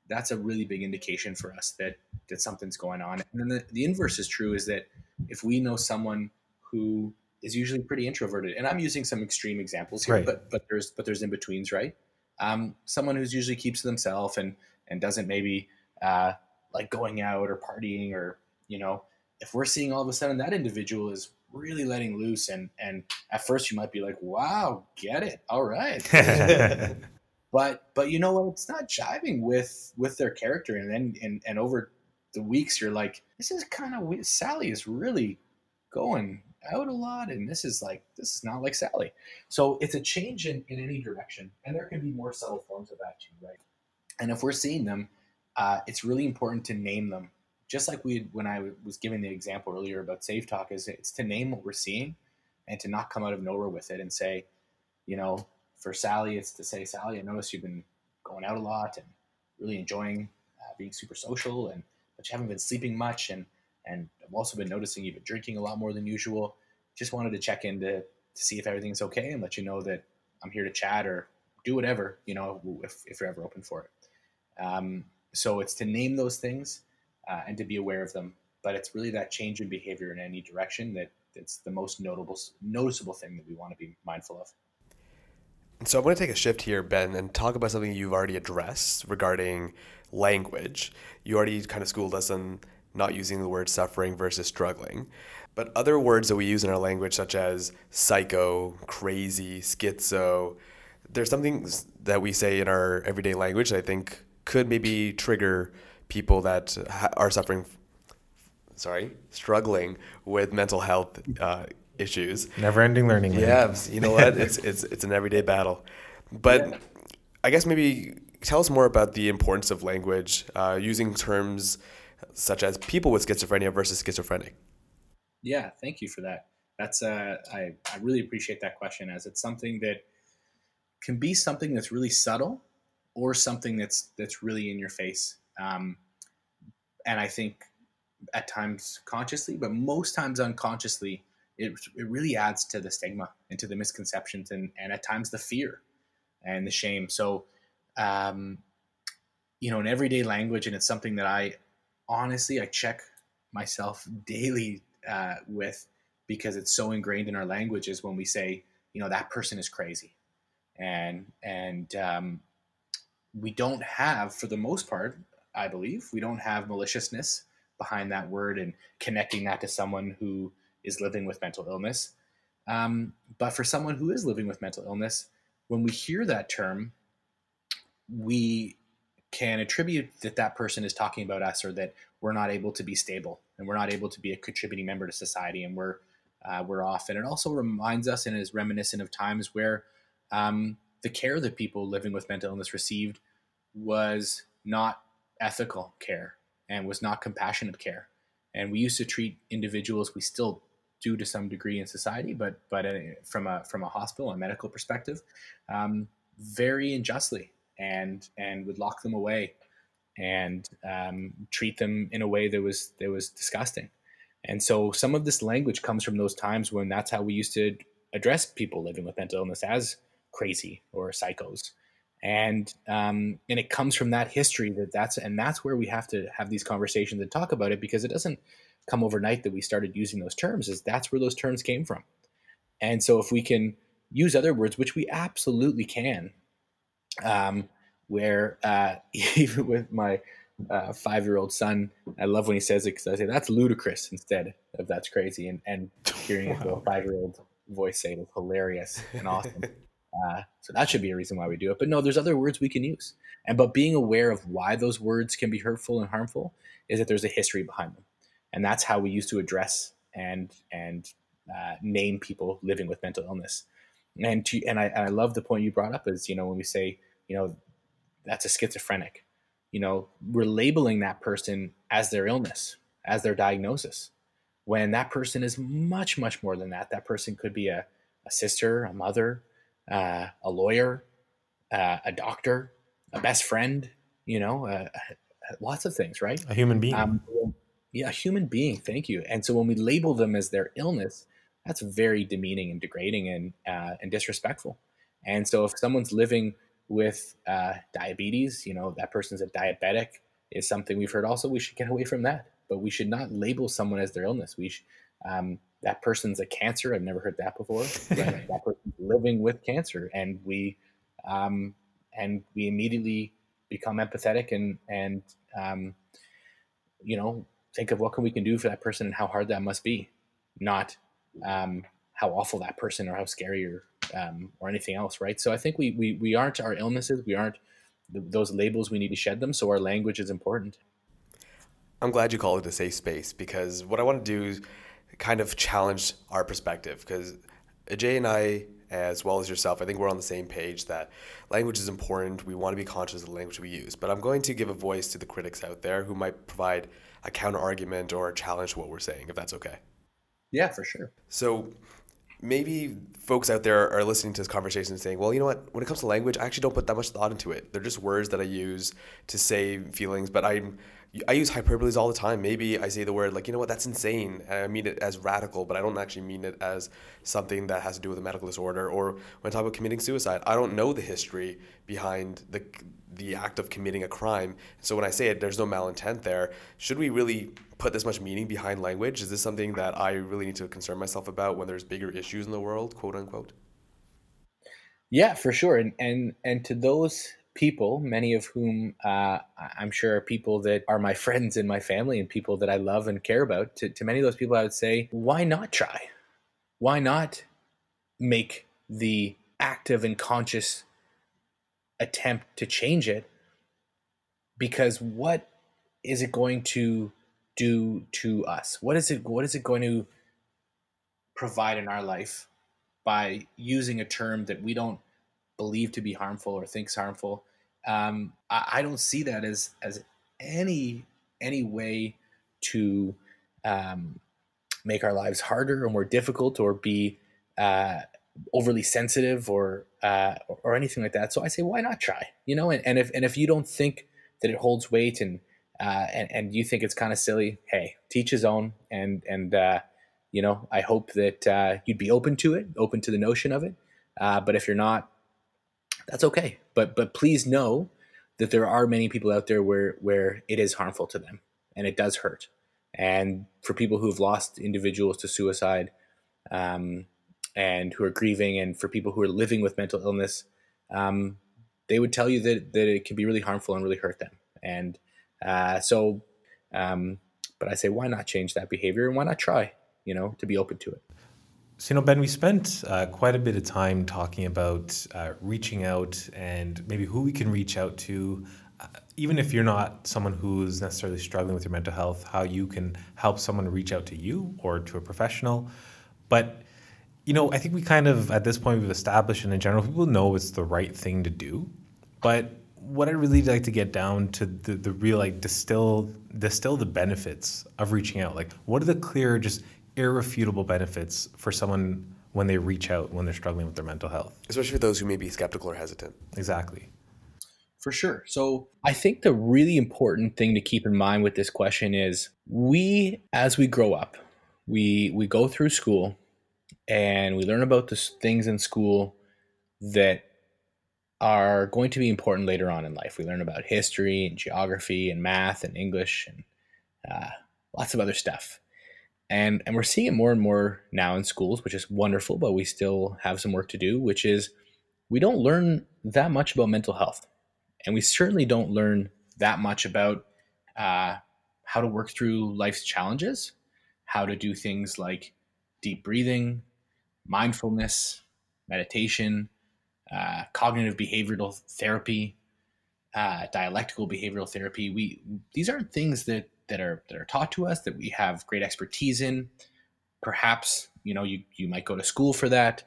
that's a really big indication for us that that something's going on. And then the, the inverse is true is that if we know someone who is usually pretty introverted, and I'm using some extreme examples here, Right. but but there's but there's in betweens, right? Um, someone who's usually keeps to themselves and and doesn't maybe uh, like going out or partying or you know if we're seeing all of a sudden that individual is really letting loose and and at first you might be like wow get it all right (laughs) (laughs) but but you know what? It's not jiving with with their character and then and, and over the weeks you're like this is kind of sally is really going out a lot and this is like this is not like sally. So it's a change in, in any direction and there can be more subtle forms of that too right? And if we're seeing them uh, it's really important to name them. Just like we when i was giving the example earlier about safe talk is it's to name what we're seeing and to not come out of nowhere with it and say you know for Sally, it's to say, Sally, I notice you've been going out a lot and really enjoying uh, being super social, and but you haven't been sleeping much, and and I've also been noticing you've been drinking a lot more than usual. Just wanted to check in to, to see if everything's okay and let you know that I'm here to chat or do whatever you know if if you're ever open for it. Um, so it's to name those things uh, and to be aware of them, but it's really that change in behavior in any direction that that's the most notable noticeable thing that we want to be mindful of. So I'm going to take a shift here, Ben, and talk about something you've already addressed regarding language. You already kind of schooled us on not using the word suffering versus struggling. But other words that we use in our language, such as psycho, crazy, schizo, there's something that we say in our everyday language that I think could maybe trigger people that are suffering, sorry, struggling with mental health uh, issues. Never ending learning. man. Yeah, you know what? It's (laughs) it's it's an everyday battle. But I guess maybe tell us more about the importance of language, uh, using terms such as people with schizophrenia versus schizophrenic. Yeah, thank you for that. That's uh, I I really appreciate that question as it's something that can be something that's really subtle or something that's that's really in your face. Um, and I think at times consciously, but most times unconsciously, it, it really adds to the stigma and to the misconceptions and, and at times the fear and the shame. So, um, you know, in everyday language, and it's something that I honestly I check myself daily uh, with because it's so ingrained in our language is when we say, you know, that person is crazy, and and um, we don't have, for the most part, I believe, we don't have maliciousness behind that word and connecting that to someone who is living with mental illness. Um, but for someone who is living with mental illness, when we hear that term, we can attribute that that person is talking about us or that we're not able to be stable and we're not able to be a contributing member to society and we're uh, we're off. And it also reminds us and is reminiscent of times where um, the care that people living with mental illness received was not ethical care and was not compassionate care. And we used to treat individuals, we still do to some degree in society, but but uh, from a from a hospital and medical perspective, um, very unjustly, and and would lock them away, and um, treat them in a way that was that was disgusting. And so some of this language comes from those times when that's how we used to address people living with mental illness as crazy or psychos and um, and it comes from that history that that's and that's where we have to have these conversations and talk about it because it doesn't come overnight that we started using those terms is that's where those terms came from. And so if we can use other words which we absolutely can um, where uh, (laughs) even with my uh, five-year-old son i love when he says it because i say that's ludicrous instead of that's crazy and and hearing through a five-year-old voice say it is hilarious and awesome (laughs) uh, so that should be a reason why we do it. But no, there's other words we can use. And but being aware of why those words can be hurtful and harmful is that there's a history behind them, and that's how we used to address and and uh, name people living with mental illness. And to, and I, and I love the point you brought up is you know when we say you know that's a schizophrenic, you know we're labeling that person as their illness, as their diagnosis. when that person is much, much more than that. That person could be a, a sister, a mother, uh, a lawyer, uh, a doctor, a best friend, you know, uh, lots of things, right? A human being. Um, yeah, a human being. Thank you. And so when we label them as their illness, that's very demeaning and degrading and uh, and disrespectful. And so if someone's living with uh, diabetes, you know, that person's a diabetic is something we've heard. Also, we should get away from that. But we should not label someone as their illness. We should, um, that person's a cancer. I've never heard that before. (laughs) that, that person's living with cancer, and we um, and we immediately become empathetic and and um, you know think of what can we can do for that person and how hard that must be, not um, how awful that person or how scary or um, or anything else, right? So I think we we we aren't our illnesses, we aren't th- those labels. We need to shed them. So our language is important. I'm glad you call it a safe space because what I want to do is kind of challenge our perspective because Ajay and I as well as yourself, I think we're on the same page that language is important. We want to be conscious of the language we use. But I'm going to give a voice to the critics out there who might provide a counter argument or a challenge to what we're saying, if that's okay. Yeah, for sure. So maybe folks out there are listening to this conversation and saying, well, you know what? When it comes to language, I actually don't put that much thought into it. They're just words that I use to say feelings, but I'm I use hyperboles all the time. Maybe I say the word like, you know what, that's insane. And I mean it as radical, but I don't actually mean it as something that has to do with a medical disorder. Or when I talk about committing suicide, I don't know the history behind the the act of committing a crime. So when I say it, there's no malintent there. Should we really put this much meaning behind language? Is this something that I really need to concern myself about when there's bigger issues in the world, quote unquote? Yeah, for sure. And and and to those people, many of whom uh, I'm sure are people that are my (laughs) friends and my family and people that I love and care about, to, to many of those people, I would say, why not try? Why not make the active and conscious attempt to change it? Because what is it going to do to us? What is it? What is it going to provide in our life by using a term that we don't believe to be harmful or thinks harmful. Um, I, I, don't see that as as any any way to um, make our lives harder or more difficult or be uh, overly sensitive or, uh, or anything like that. So I say, why not try? You know, and, and if and if you don't think that it holds weight and uh, and and you think it's kind of silly, hey, teach his own. And and uh, you know, I hope that uh, you'd be open to it, open to the notion of it. Uh, but if you're not, that's okay. But but please know that there are many people out there where where it is harmful to them and it does hurt. And for people who have lost individuals to suicide, um, and who are grieving, and for people who are living with mental illness, um, they would tell you that that it can be really harmful and really hurt them. And uh, so, um, but I say, why not change that behavior and why not try? You know, to be open to it. So, you know, Ben, we spent uh, quite a bit of time talking about uh, reaching out and maybe who we can reach out to, uh, even if you're not someone who's necessarily struggling with your mental health, how you can help someone reach out to you or to a professional. But, you know, I think we kind of, at this point, we've established and in general, people know it's the right thing to do. But what I'd really like to get down to the, the real, like, distill, distill the benefits of reaching out. Like, what are the clear, just irrefutable benefits for someone when they reach out when they're struggling with their mental health. Especially for those who may be skeptical or hesitant. Exactly. For sure. So I think the really important thing to keep in mind with this question is we, as we grow up, we we go through school and we learn about the things in school that are going to be important later on in life. We learn about history and geography and math and English and uh, lots of other stuff and and we're seeing it more and more now in schools which is wonderful but we still have some work to do which is we don't learn that much about mental health. And we certainly don't learn that much about uh, how to work through life's challenges how to do things like deep breathing mindfulness meditation uh, cognitive behavioral therapy uh, dialectical behavioral therapy. We these aren't things that that are that are taught to us that we have great expertise in. Perhaps you know you you might go to school for that,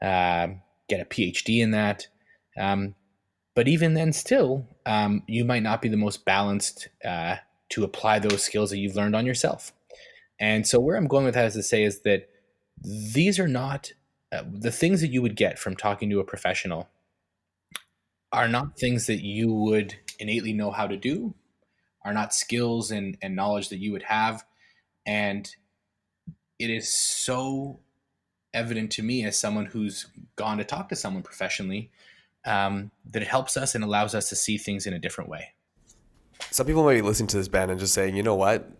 uh, get a PhD in that. Um, but even then, still, um, you might not be the most balanced uh, to apply those skills that you've learned on yourself. And so where I'm going with that is to say is that these are not uh, the things that you would get from talking to a professional are not things that you would innately know how to do, are not skills and, and knowledge that you would have. And it is so evident to me as someone who's gone to talk to someone professionally um, that it helps us and allows us to see things in a different way. Some people might be listening to this Ben and just saying, you know what?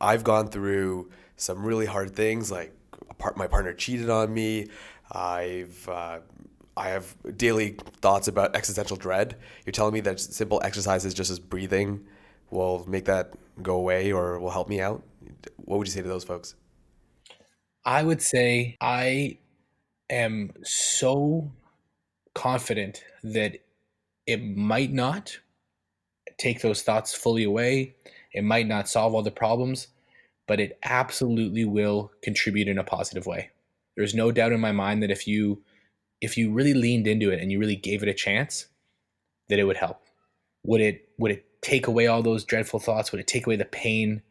I've gone through some really hard things, like part, my partner cheated on me. I've uh, I have daily thoughts about existential dread. You're telling me that simple exercises, just as breathing, will make that go away or will help me out. What would you say to those folks? I would say I am so confident that it might not take those thoughts fully away. It might not solve all the problems, but it absolutely will contribute in a positive way. There's no doubt in my mind that if you if you really leaned into it and you really gave it a chance, that it would help. Would it would it take away all those dreadful thoughts? Would it take away the pain?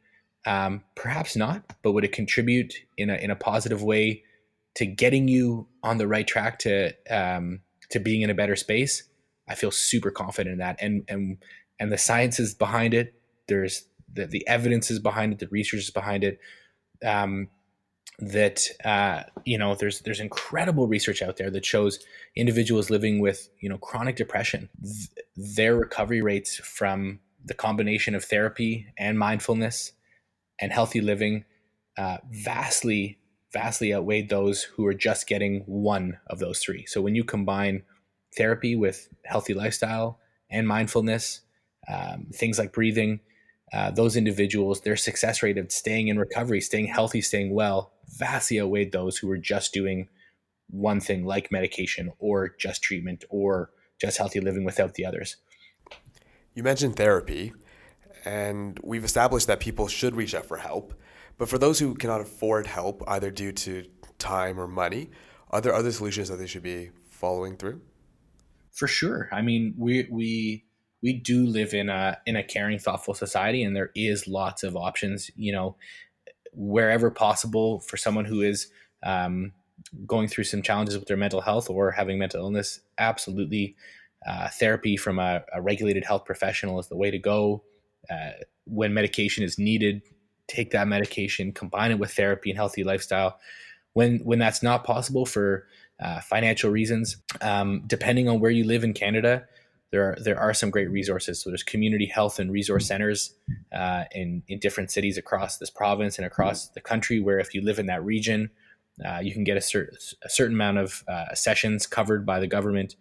Um, perhaps not, but would it contribute in a in a positive way to getting you on the right track to um, to being in a better space? I feel super confident in that, and and and the science is behind it. There's the the evidence is behind it. The research is behind it. Um, that uh, you know there's there's incredible research out there that shows individuals living with you know chronic depression th- their recovery rates from the combination of therapy and mindfulness and healthy living uh, vastly vastly outweighed those who are just getting one of those three so when you combine therapy with healthy lifestyle and mindfulness um, things like breathing uh, those individuals their success rate of staying in recovery staying healthy staying well vastly outweighed those who were just doing one thing like medication or just treatment or just healthy living without the others. You mentioned therapy, and we've established that people should reach out for help. But for those who cannot afford help, either due to time or money, are there other solutions that they should be following through? For sure. I mean, we we we do live in a in a caring, thoughtful society, and there is lots of options. You know, wherever possible for someone who is um, going through some challenges with their mental health or having mental illness, absolutely uh, therapy from a, a, regulated health professional is the way to go. Uh, when medication is needed, take that medication, combine it with therapy and healthy lifestyle. When when that's not possible for uh, financial reasons, um, depending on where you live in Canada, there are there are some great resources. So there's community health and resource centers uh, in in different cities across this province and across the country. Where if you live in that region, uh, you can get a, cer- a certain amount of sessions covered by the government.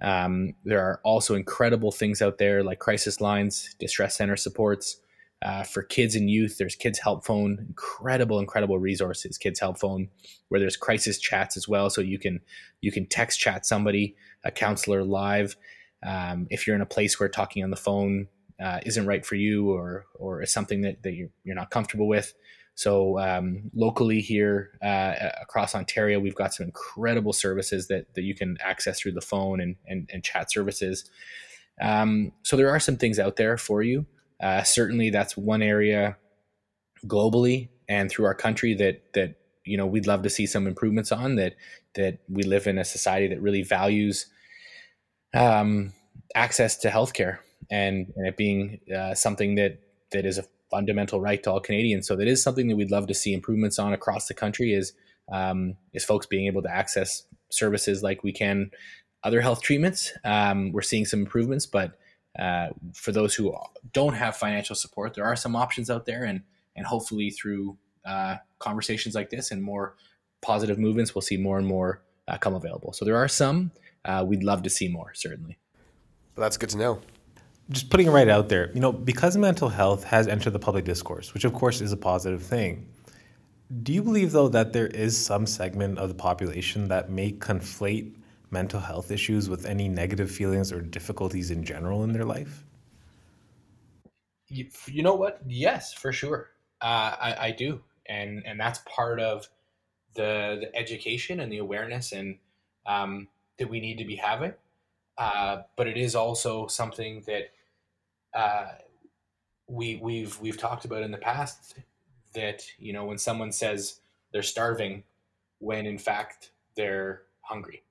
Um, there are also incredible things out there like crisis lines, distress center supports. Uh, for kids and youth, there's Kids Help Phone, incredible, incredible resources. Kids Help Phone, where there's crisis chats as well, so you can you can text chat somebody, a counselor live, um, if you're in a place where talking on the phone uh, isn't right for you or or is something that, that you're, you're not comfortable with. So um, locally here uh, across Ontario, we've got some incredible services that, that you can access through the phone and, and, and chat services. Um, so there are some things out there for you. Uh, certainly, that's one area globally and through our country that that you know we'd love to see some improvements on. That that we live in a society that really values um, access to healthcare and, and it being uh, something that that is a fundamental right to all Canadians. So that is something that we'd love to see improvements on across the country. Is um, is folks being able to access services like we can other health treatments. Um, we're seeing some improvements, but uh, for those who don't have financial support, there are some options out there, and and hopefully through uh, conversations like this and more positive movements, we'll see more and more uh, come available. So there are some, uh, we'd love to see more, certainly. Well, that's good to know. Just putting it right out there, you know, because mental health has entered the public discourse, which of course is a positive thing. Do you believe though that there is some segment of the population that may conflate mental health issues with any negative feelings or difficulties in general in their life? You, you know what? Yes, for sure. Uh, I, I do, and and that's part of the the education and the awareness and um, that we need to be having. Uh, but it is also something that uh, we we've we've talked about in the past that you know when someone says they're starving when in fact they're hungry.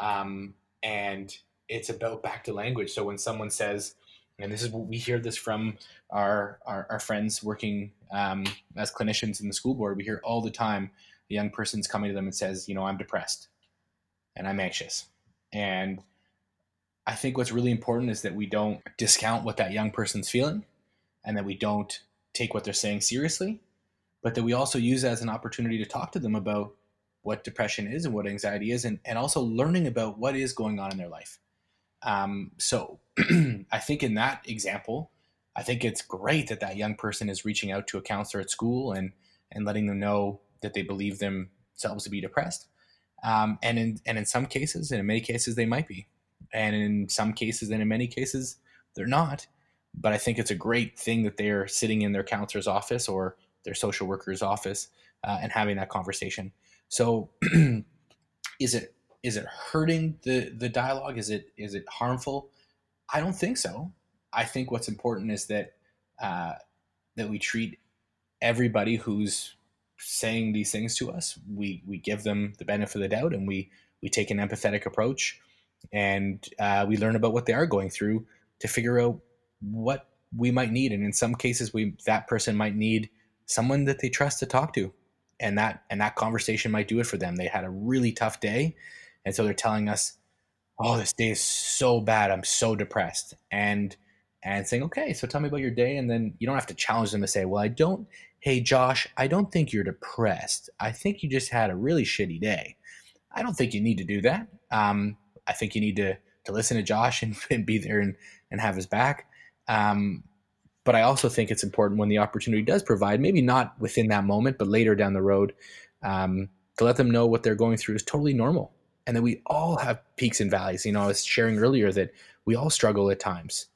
Um, and it's about back to language. So when someone says and this is what we hear this from our our, our friends working um, as clinicians in the school board we hear all the time a young person's coming to them and says you know i'm depressed and i'm anxious. And i think what's really important is that we don't discount what that young person's feeling and that we don't take what they're saying seriously, but that we also use as an opportunity to talk to them about what depression is and what anxiety is, and, and also learning about what is going on in their life. Um, so (clears throat) I think in that example, I think it's great that that young person is reaching out to a counselor at school and and letting them know that they believe themselves to be depressed. Um, and in and in some cases, and in many cases, they might be, and in some cases, and in many cases, they're not but I think it's a great thing that they're sitting in their counselor's office or their social worker's office uh, and having that conversation. So, (clears throat) is it is it hurting the the dialogue? Is it is it harmful? I don't think so. I think what's important is that uh, that we treat everybody who's saying these things to us. We we give them the benefit of the doubt, and we we take an empathetic approach, and uh, we learn about what they are going through to figure out what we might need and in some cases we that person might need someone that they trust to talk to and that and that conversation might do it for them. They had a really tough day and so they're telling us oh this day is so bad. I'm so depressed. And and saying okay so tell me about your day and then you don't have to challenge them to say well i don't hey josh i don't think you're depressed. I think you just had a really shitty day. I don't think you need to do that. Um, i think you need to to listen to josh and, (laughs) and be there and, and have his back um, but I also think it's important when the opportunity does provide, maybe not within that moment, but later down the road, um, to let them know what they're going through is totally normal. And that we all have peaks and valleys. You know, I was sharing earlier that we all struggle at times.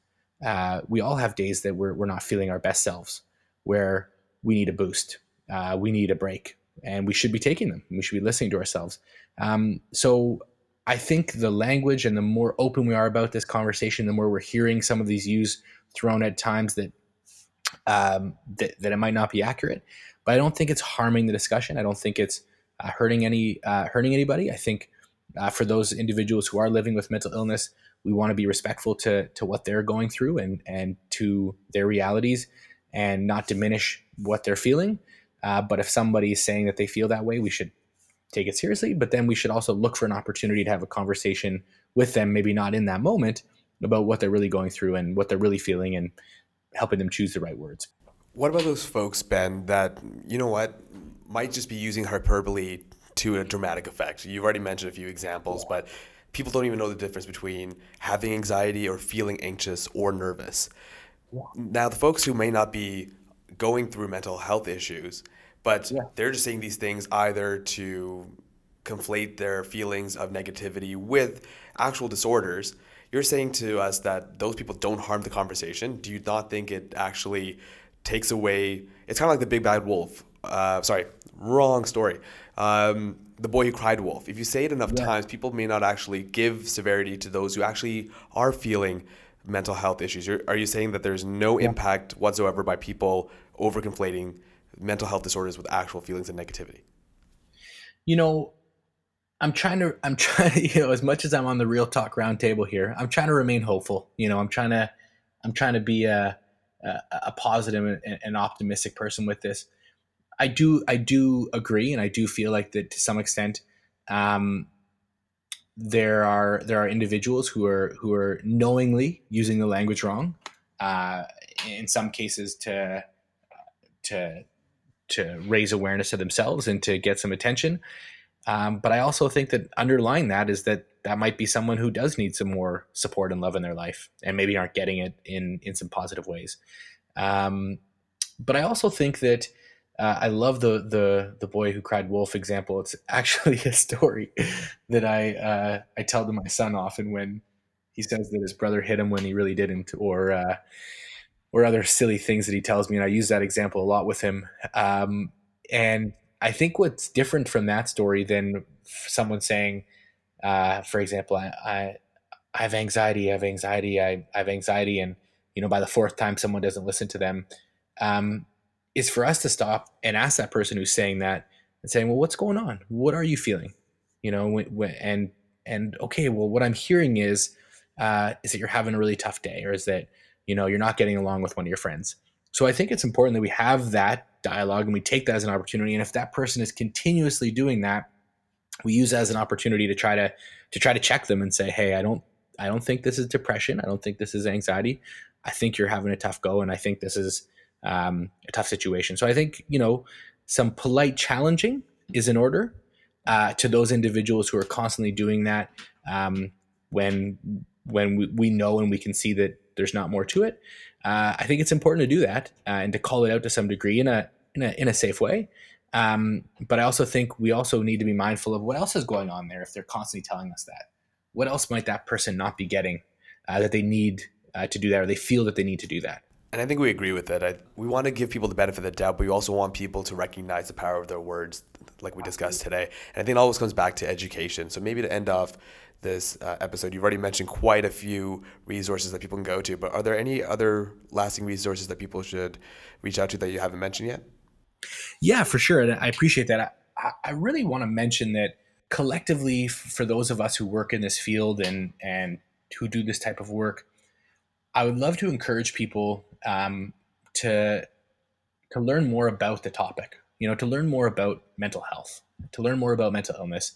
Uh, we all have days that we're, we're not feeling our best selves, where we need a boost, uh, we need a break, and we should be taking them. We should be listening to ourselves. Um, so I think the language and the more open we are about this conversation, the more we're hearing some of these used thrown at times that um, that, that it might not be accurate. But I don't think it's harming the discussion. I don't think it's uh, hurting any uh, hurting anybody. I think uh, for those individuals who are living with mental illness, we want to be respectful to to what they're going through and and to their realities, and not diminish what they're feeling. Uh, but if somebody is saying that they feel that way, we should take it seriously. But then we should also look for an opportunity to have a conversation with them, maybe not in that moment, about what they're really going through and what they're really feeling and helping them choose the right words. What about those folks, Ben, that, you know what, might just be using hyperbole to a dramatic effect? You've already mentioned a few examples, but people don't even know the difference between having anxiety or feeling anxious or nervous. Now, the folks who may not be going through mental health issues, but yeah. they're just saying these things either to conflate their feelings of negativity with actual disorders you're saying to us that those people don't harm the conversation. Do you not think it actually takes away? It's kind of like the big bad wolf. Uh, sorry, wrong story. Um, the boy who cried wolf. If you say it enough yeah. times, people may not actually give severity to those who actually are feeling mental health issues. You're, are you saying that there's no yeah. impact whatsoever by people overconflating mental health disorders with actual feelings of negativity? You know, I'm trying to I'm (laughs) trying to, you know as much as I'm on the real talk roundtable here, I'm trying to remain hopeful. You know, I'm trying to I'm trying to be a a, a positive and, and, optimistic person with this. I do I do agree, and I do feel like that to some extent. Um, there are there are individuals who are who are knowingly using the language wrong, uh, in some cases to to to raise awareness of themselves and to get some attention. Um, but I also think that underlying that is that that might be someone who does need some more support and love in their life, and maybe aren't getting it in in some positive ways. Um, but I also think that uh, I love the the the boy who cried wolf example. It's (laughs) actually a story that I uh, I tell to my son often when he says that his brother hit him when he really didn't, or uh, or other silly things that he tells me. And I use that example a lot with him. Um, and I think what's different from that story than someone saying, uh, for example, I, I, I have anxiety, I have anxiety, I, I, have anxiety, and you know by the fourth time someone doesn't listen to them, um, is for us to stop and ask that person who's saying that and saying, well, what's going on? What are you feeling? You know, and and okay, well, what I'm hearing is uh, is that you're having a really tough day, or is that you know you're not getting along with one of your friends. So I think it's important that we have that dialogue and we take that as an opportunity. And if that person is continuously doing that, we use as an opportunity to try to to try to check them and say, hey, I don't I don't think this is depression. I don't think this is anxiety. I think you're having a tough go, and I think this is um, a tough situation. So I think you know some polite challenging is in order uh, to those individuals who are constantly doing that um, when when we, we know and we can see that there's not more to it. Uh, I think it's important to do that uh, and to call it out to some degree in a in a, in a safe way. Um, but I also think we also need to be mindful of what else is going on there if they're constantly telling us that. What else might that person not be getting uh, that they need uh, to do that or they feel that they need to do that? And I think we agree with that. I, we want to give people the benefit of the doubt, but we also want people to recognize the power of their words, like we discussed today. And I think it always comes back to education. So maybe to end off this uh, episode, you've already mentioned quite a few resources that people can go to, but are there any other lasting resources that people should reach out to that you haven't mentioned yet? Yeah, for sure. And I appreciate that. I, I really want to mention that collectively, for those of us who work in this field and, and who do this type of work, I would love to encourage people um, to to learn more about the topic. You know, to learn more about mental health, to learn more about mental illness,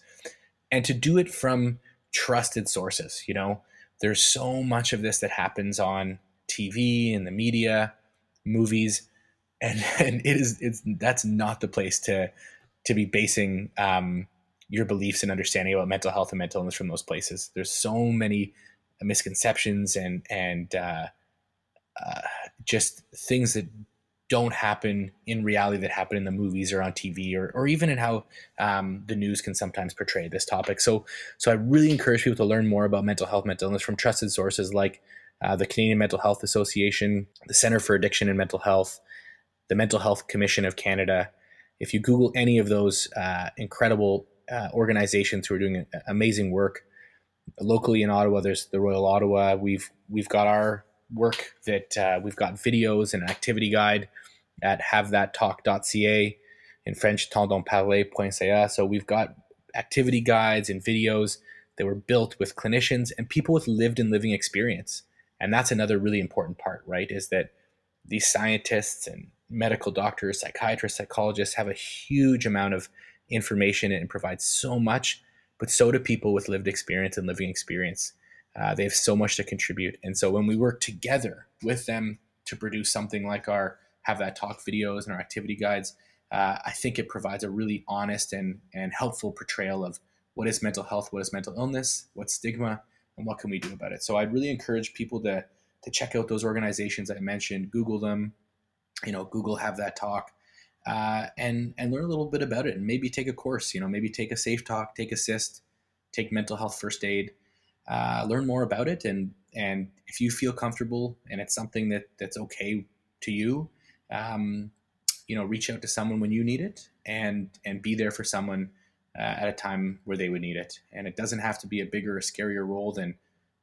and to do it from trusted sources. You know, there's so much of this that happens on TV and the media, movies, (laughs) and and it is it's that's not the place to to be basing um, your beliefs and understanding about mental health and mental illness from those places. There's so many misconceptions and and uh, uh, just things that don't happen in reality that happen in the movies or on TV or, or even in how um, the news can sometimes portray this topic. So, so I really encourage people to learn more about mental health, mental illness from trusted sources like uh, the Canadian Mental Health Association, the Center for Addiction and Mental Health, the Mental Health Commission of Canada. If you Google any of those uh, incredible uh, organizations who are doing amazing work locally in Ottawa, there's the Royal Ottawa. We've we've got our work that uh, we've got videos and an activity guide at havethattalk.ca in French, tendonsparler.ca. So we've got activity guides and videos that were built with clinicians and people with lived and living experience. And that's another really important part, right? Is that these scientists and medical doctors, psychiatrists, psychologists have a huge amount of information and provide so much, but so do people with lived experience and living experience. Uh, they have so much to contribute. And so when we work together with them to produce something like our Have That Talk videos and our activity guides, uh, I think it provides a really honest and, and helpful portrayal of what is mental health, what is mental illness, what's stigma, and what can we do about it. So I'd really encourage people to, to check out those organizations I mentioned, Google them, you know, Google Have That Talk. Uh, and and learn a little bit about it, and maybe take a course. You know, maybe take a Safe Talk, take Assist, take Mental Health First Aid, uh, learn more about it and and if you feel comfortable and it's something that that's okay to you um, you know reach out to someone when you need it and and be there for someone uh, at a time where they would need it. And it doesn't have to be a bigger or scarier role than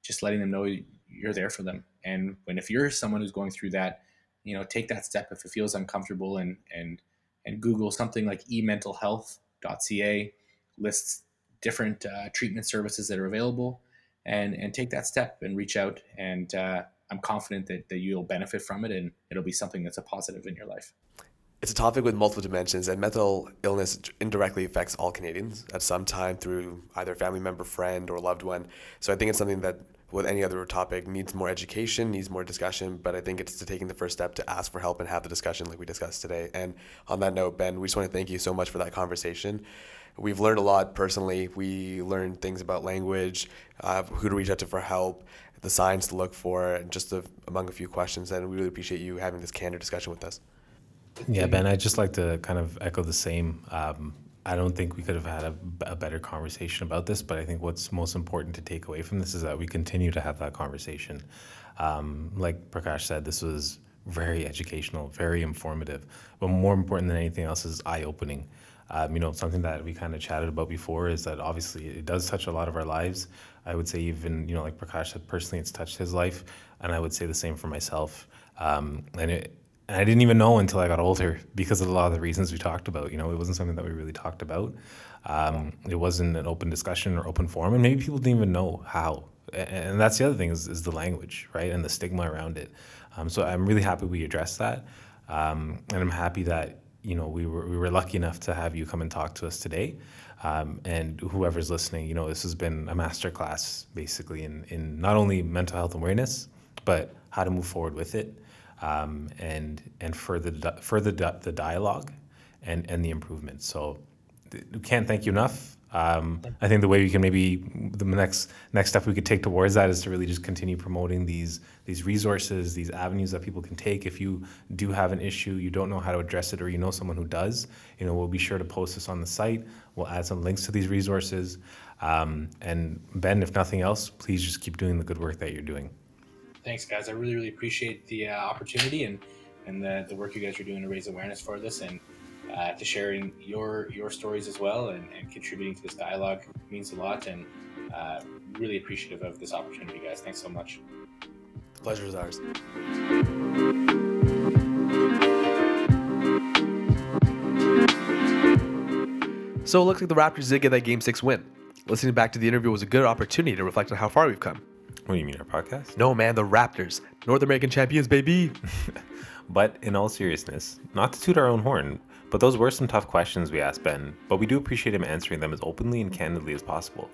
just letting them know you're there for them. And when if you're someone who's going through that you know take that step. If it feels uncomfortable and and and google something like ementalhealth.ca lists different uh, treatment services that are available and and take that step and reach out and uh, i'm confident that, that you'll benefit from it and it'll be something that's a positive in your life it's a topic with multiple dimensions, and mental illness indirectly affects all Canadians at some time through either family member, friend, or loved one. So I think it's something that, with any other topic, needs more education, needs more discussion. But I think it's taking the first step to ask for help and have the discussion like we discussed today. And on that note, Ben, we just want to thank you so much for that conversation we've learned a lot personally. We learned things about language, uh, who to reach out to for help, the signs to look for, and just among a few questions. And we really appreciate you having this candid discussion with us. Yeah, Ben, I'd just like to kind of echo the same. Um, I don't think we could have had a, a, better conversation about this, but I think what's most important to take away from this is that we continue to have that conversation. Um, like Prakash said, this was very educational, very informative, but more important than anything else is eye opening. Um, you know, something that we kind of chatted about before is that obviously it does touch a lot of our lives. I would say even you know, like Prakash said, personally, it's touched his life, and I would say the same for myself. Um, and it and I didn't even know until I got older (laughs) because of a lot of the reasons we talked about. You know, it wasn't something that we really talked about. Um, it wasn't an open discussion or open forum, and maybe people didn't even know how. And that's the other thing is, is the language, right, and the stigma around it. Um, so I'm really happy we addressed that, um, and I'm happy that you know we were we were lucky enough to have you come and talk to us today. Um, and whoever's listening, you know, this has been a masterclass basically in in not only mental health awareness, but how to move forward with it um, and and further further the dialogue and and the improvements. So we can't thank you enough. Um, I think the way we can maybe the next next step we could take towards that is to really just continue promoting these these resources, these avenues that people can take. If you do have an issue, you don't know how to address it, or you know someone who does, you know we'll be sure to post this on the site. We'll add some links to these resources. Um, and Ben, if nothing else, please just keep doing the good work that you're doing. Thanks, guys. I really, really appreciate the uh, opportunity and and the, the work you guys are doing to raise awareness for this and uh, to sharing your your stories as well and, and contributing to this dialogue means a lot and uh, really appreciative of this opportunity, guys. Thanks so much. The pleasure is ours. So it looks like the Raptors did get that Game Six win. Listening back to the interview was a good opportunity to reflect on how far we've come. What do you mean, our podcast? No man, the Raptors, North American champions, baby. (laughs) But in all seriousness, not to toot our own horn, but those were some tough questions we asked Ben, but we do appreciate him answering them as openly and candidly as possible.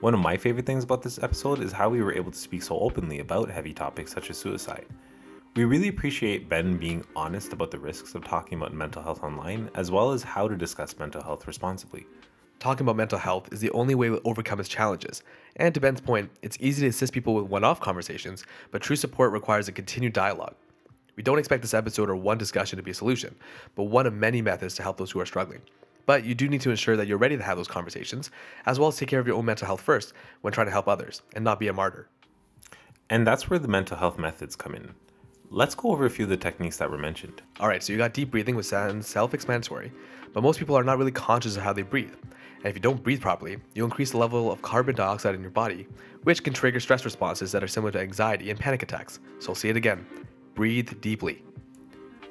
One of my favorite things about this episode is how we were able to speak so openly about heavy topics such as suicide. We really appreciate Ben being honest about the risks of talking about mental health online, as well as how to discuss mental health responsibly. Talking about mental health is the only way we'll overcome its challenges. And to Ben's point, it's easy to assist people with one off conversations, but true support requires a continued dialogue. We don't expect this episode or one discussion to be a solution, but one of many methods to help those who are struggling. But you do need to ensure that you're ready to have those conversations, as well as take care of your own mental health first when trying to help others, and not be a martyr. And that's where the mental health methods come in. Let's go over a few of the techniques that were mentioned. All right, so you got deep breathing, which sounds self explanatory, but most people are not really conscious of how they breathe. And if you don't breathe properly, you'll increase the level of carbon dioxide in your body, which can trigger stress responses that are similar to anxiety and panic attacks. So I'll say it again breathe deeply.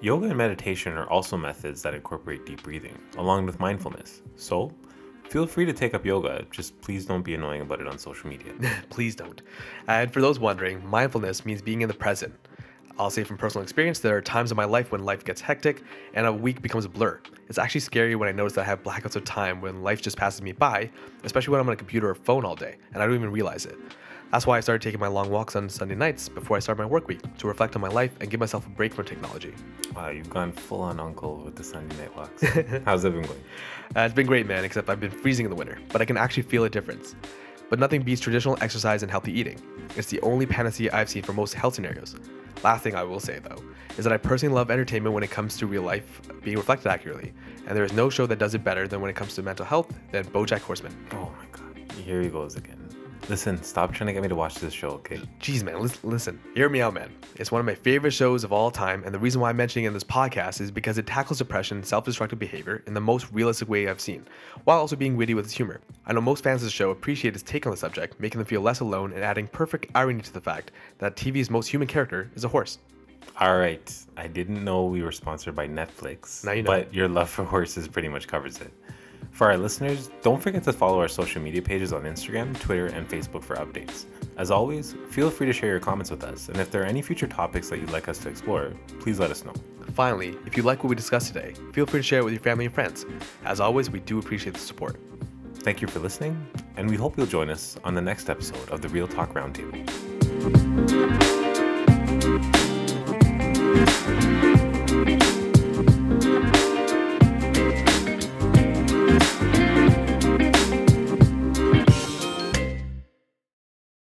Yoga and meditation are also methods that incorporate deep breathing, along with mindfulness. So, feel free to take up yoga, just please don't be annoying about it on social media. (laughs) Please don't. And for those wondering, mindfulness means being in the present. I'll say from personal experience, there are times in my life when life gets hectic and a week becomes a blur. It's actually scary when I notice that I have blackouts of time when life just passes me by, especially when I'm on a computer or phone all day and I don't even realize it. That's why I started taking my long walks on Sunday nights before I start my work week to reflect on my life and give myself a break from technology. Wow, you've gone full on uncle with the Sunday night walks. (laughs) How's it been going? Uh, it's been great, man, except I've been freezing in the winter, but I can actually feel a difference. But nothing beats traditional exercise and healthy eating. It's the only panacea I've seen for most health scenarios. Last thing I will say, though, is that I personally love entertainment when it comes to real life being reflected accurately, and there is no show that does it better than when it comes to mental health than BoJack Horseman. Oh my god, here he goes again. Listen, stop trying to get me to watch this show, okay? Jeez, man, lis- listen, hear me out, man. It's one of my favorite shows of all time, and the reason why I'm mentioning it in this podcast is because it tackles depression and self destructive behavior in the most realistic way I've seen, while also being witty with its humor. I know most fans of the show appreciate its take on the subject, making them feel less alone and adding perfect irony to the fact that TV's most human character is a horse. All right, I didn't know we were sponsored by Netflix, Now you know. but your love for horses pretty much covers it. For our listeners, don't forget to follow our social media pages on Instagram, Twitter, and Facebook for updates. As always, feel free to share your comments with us, and if there are any future topics that you'd like us to explore, please let us know. Finally, if you like what we discussed today, feel free to share it with your family and friends. As always, we do appreciate the support. Thank you for listening, and we hope you'll join us on the next episode of the Real Talk Roundtable.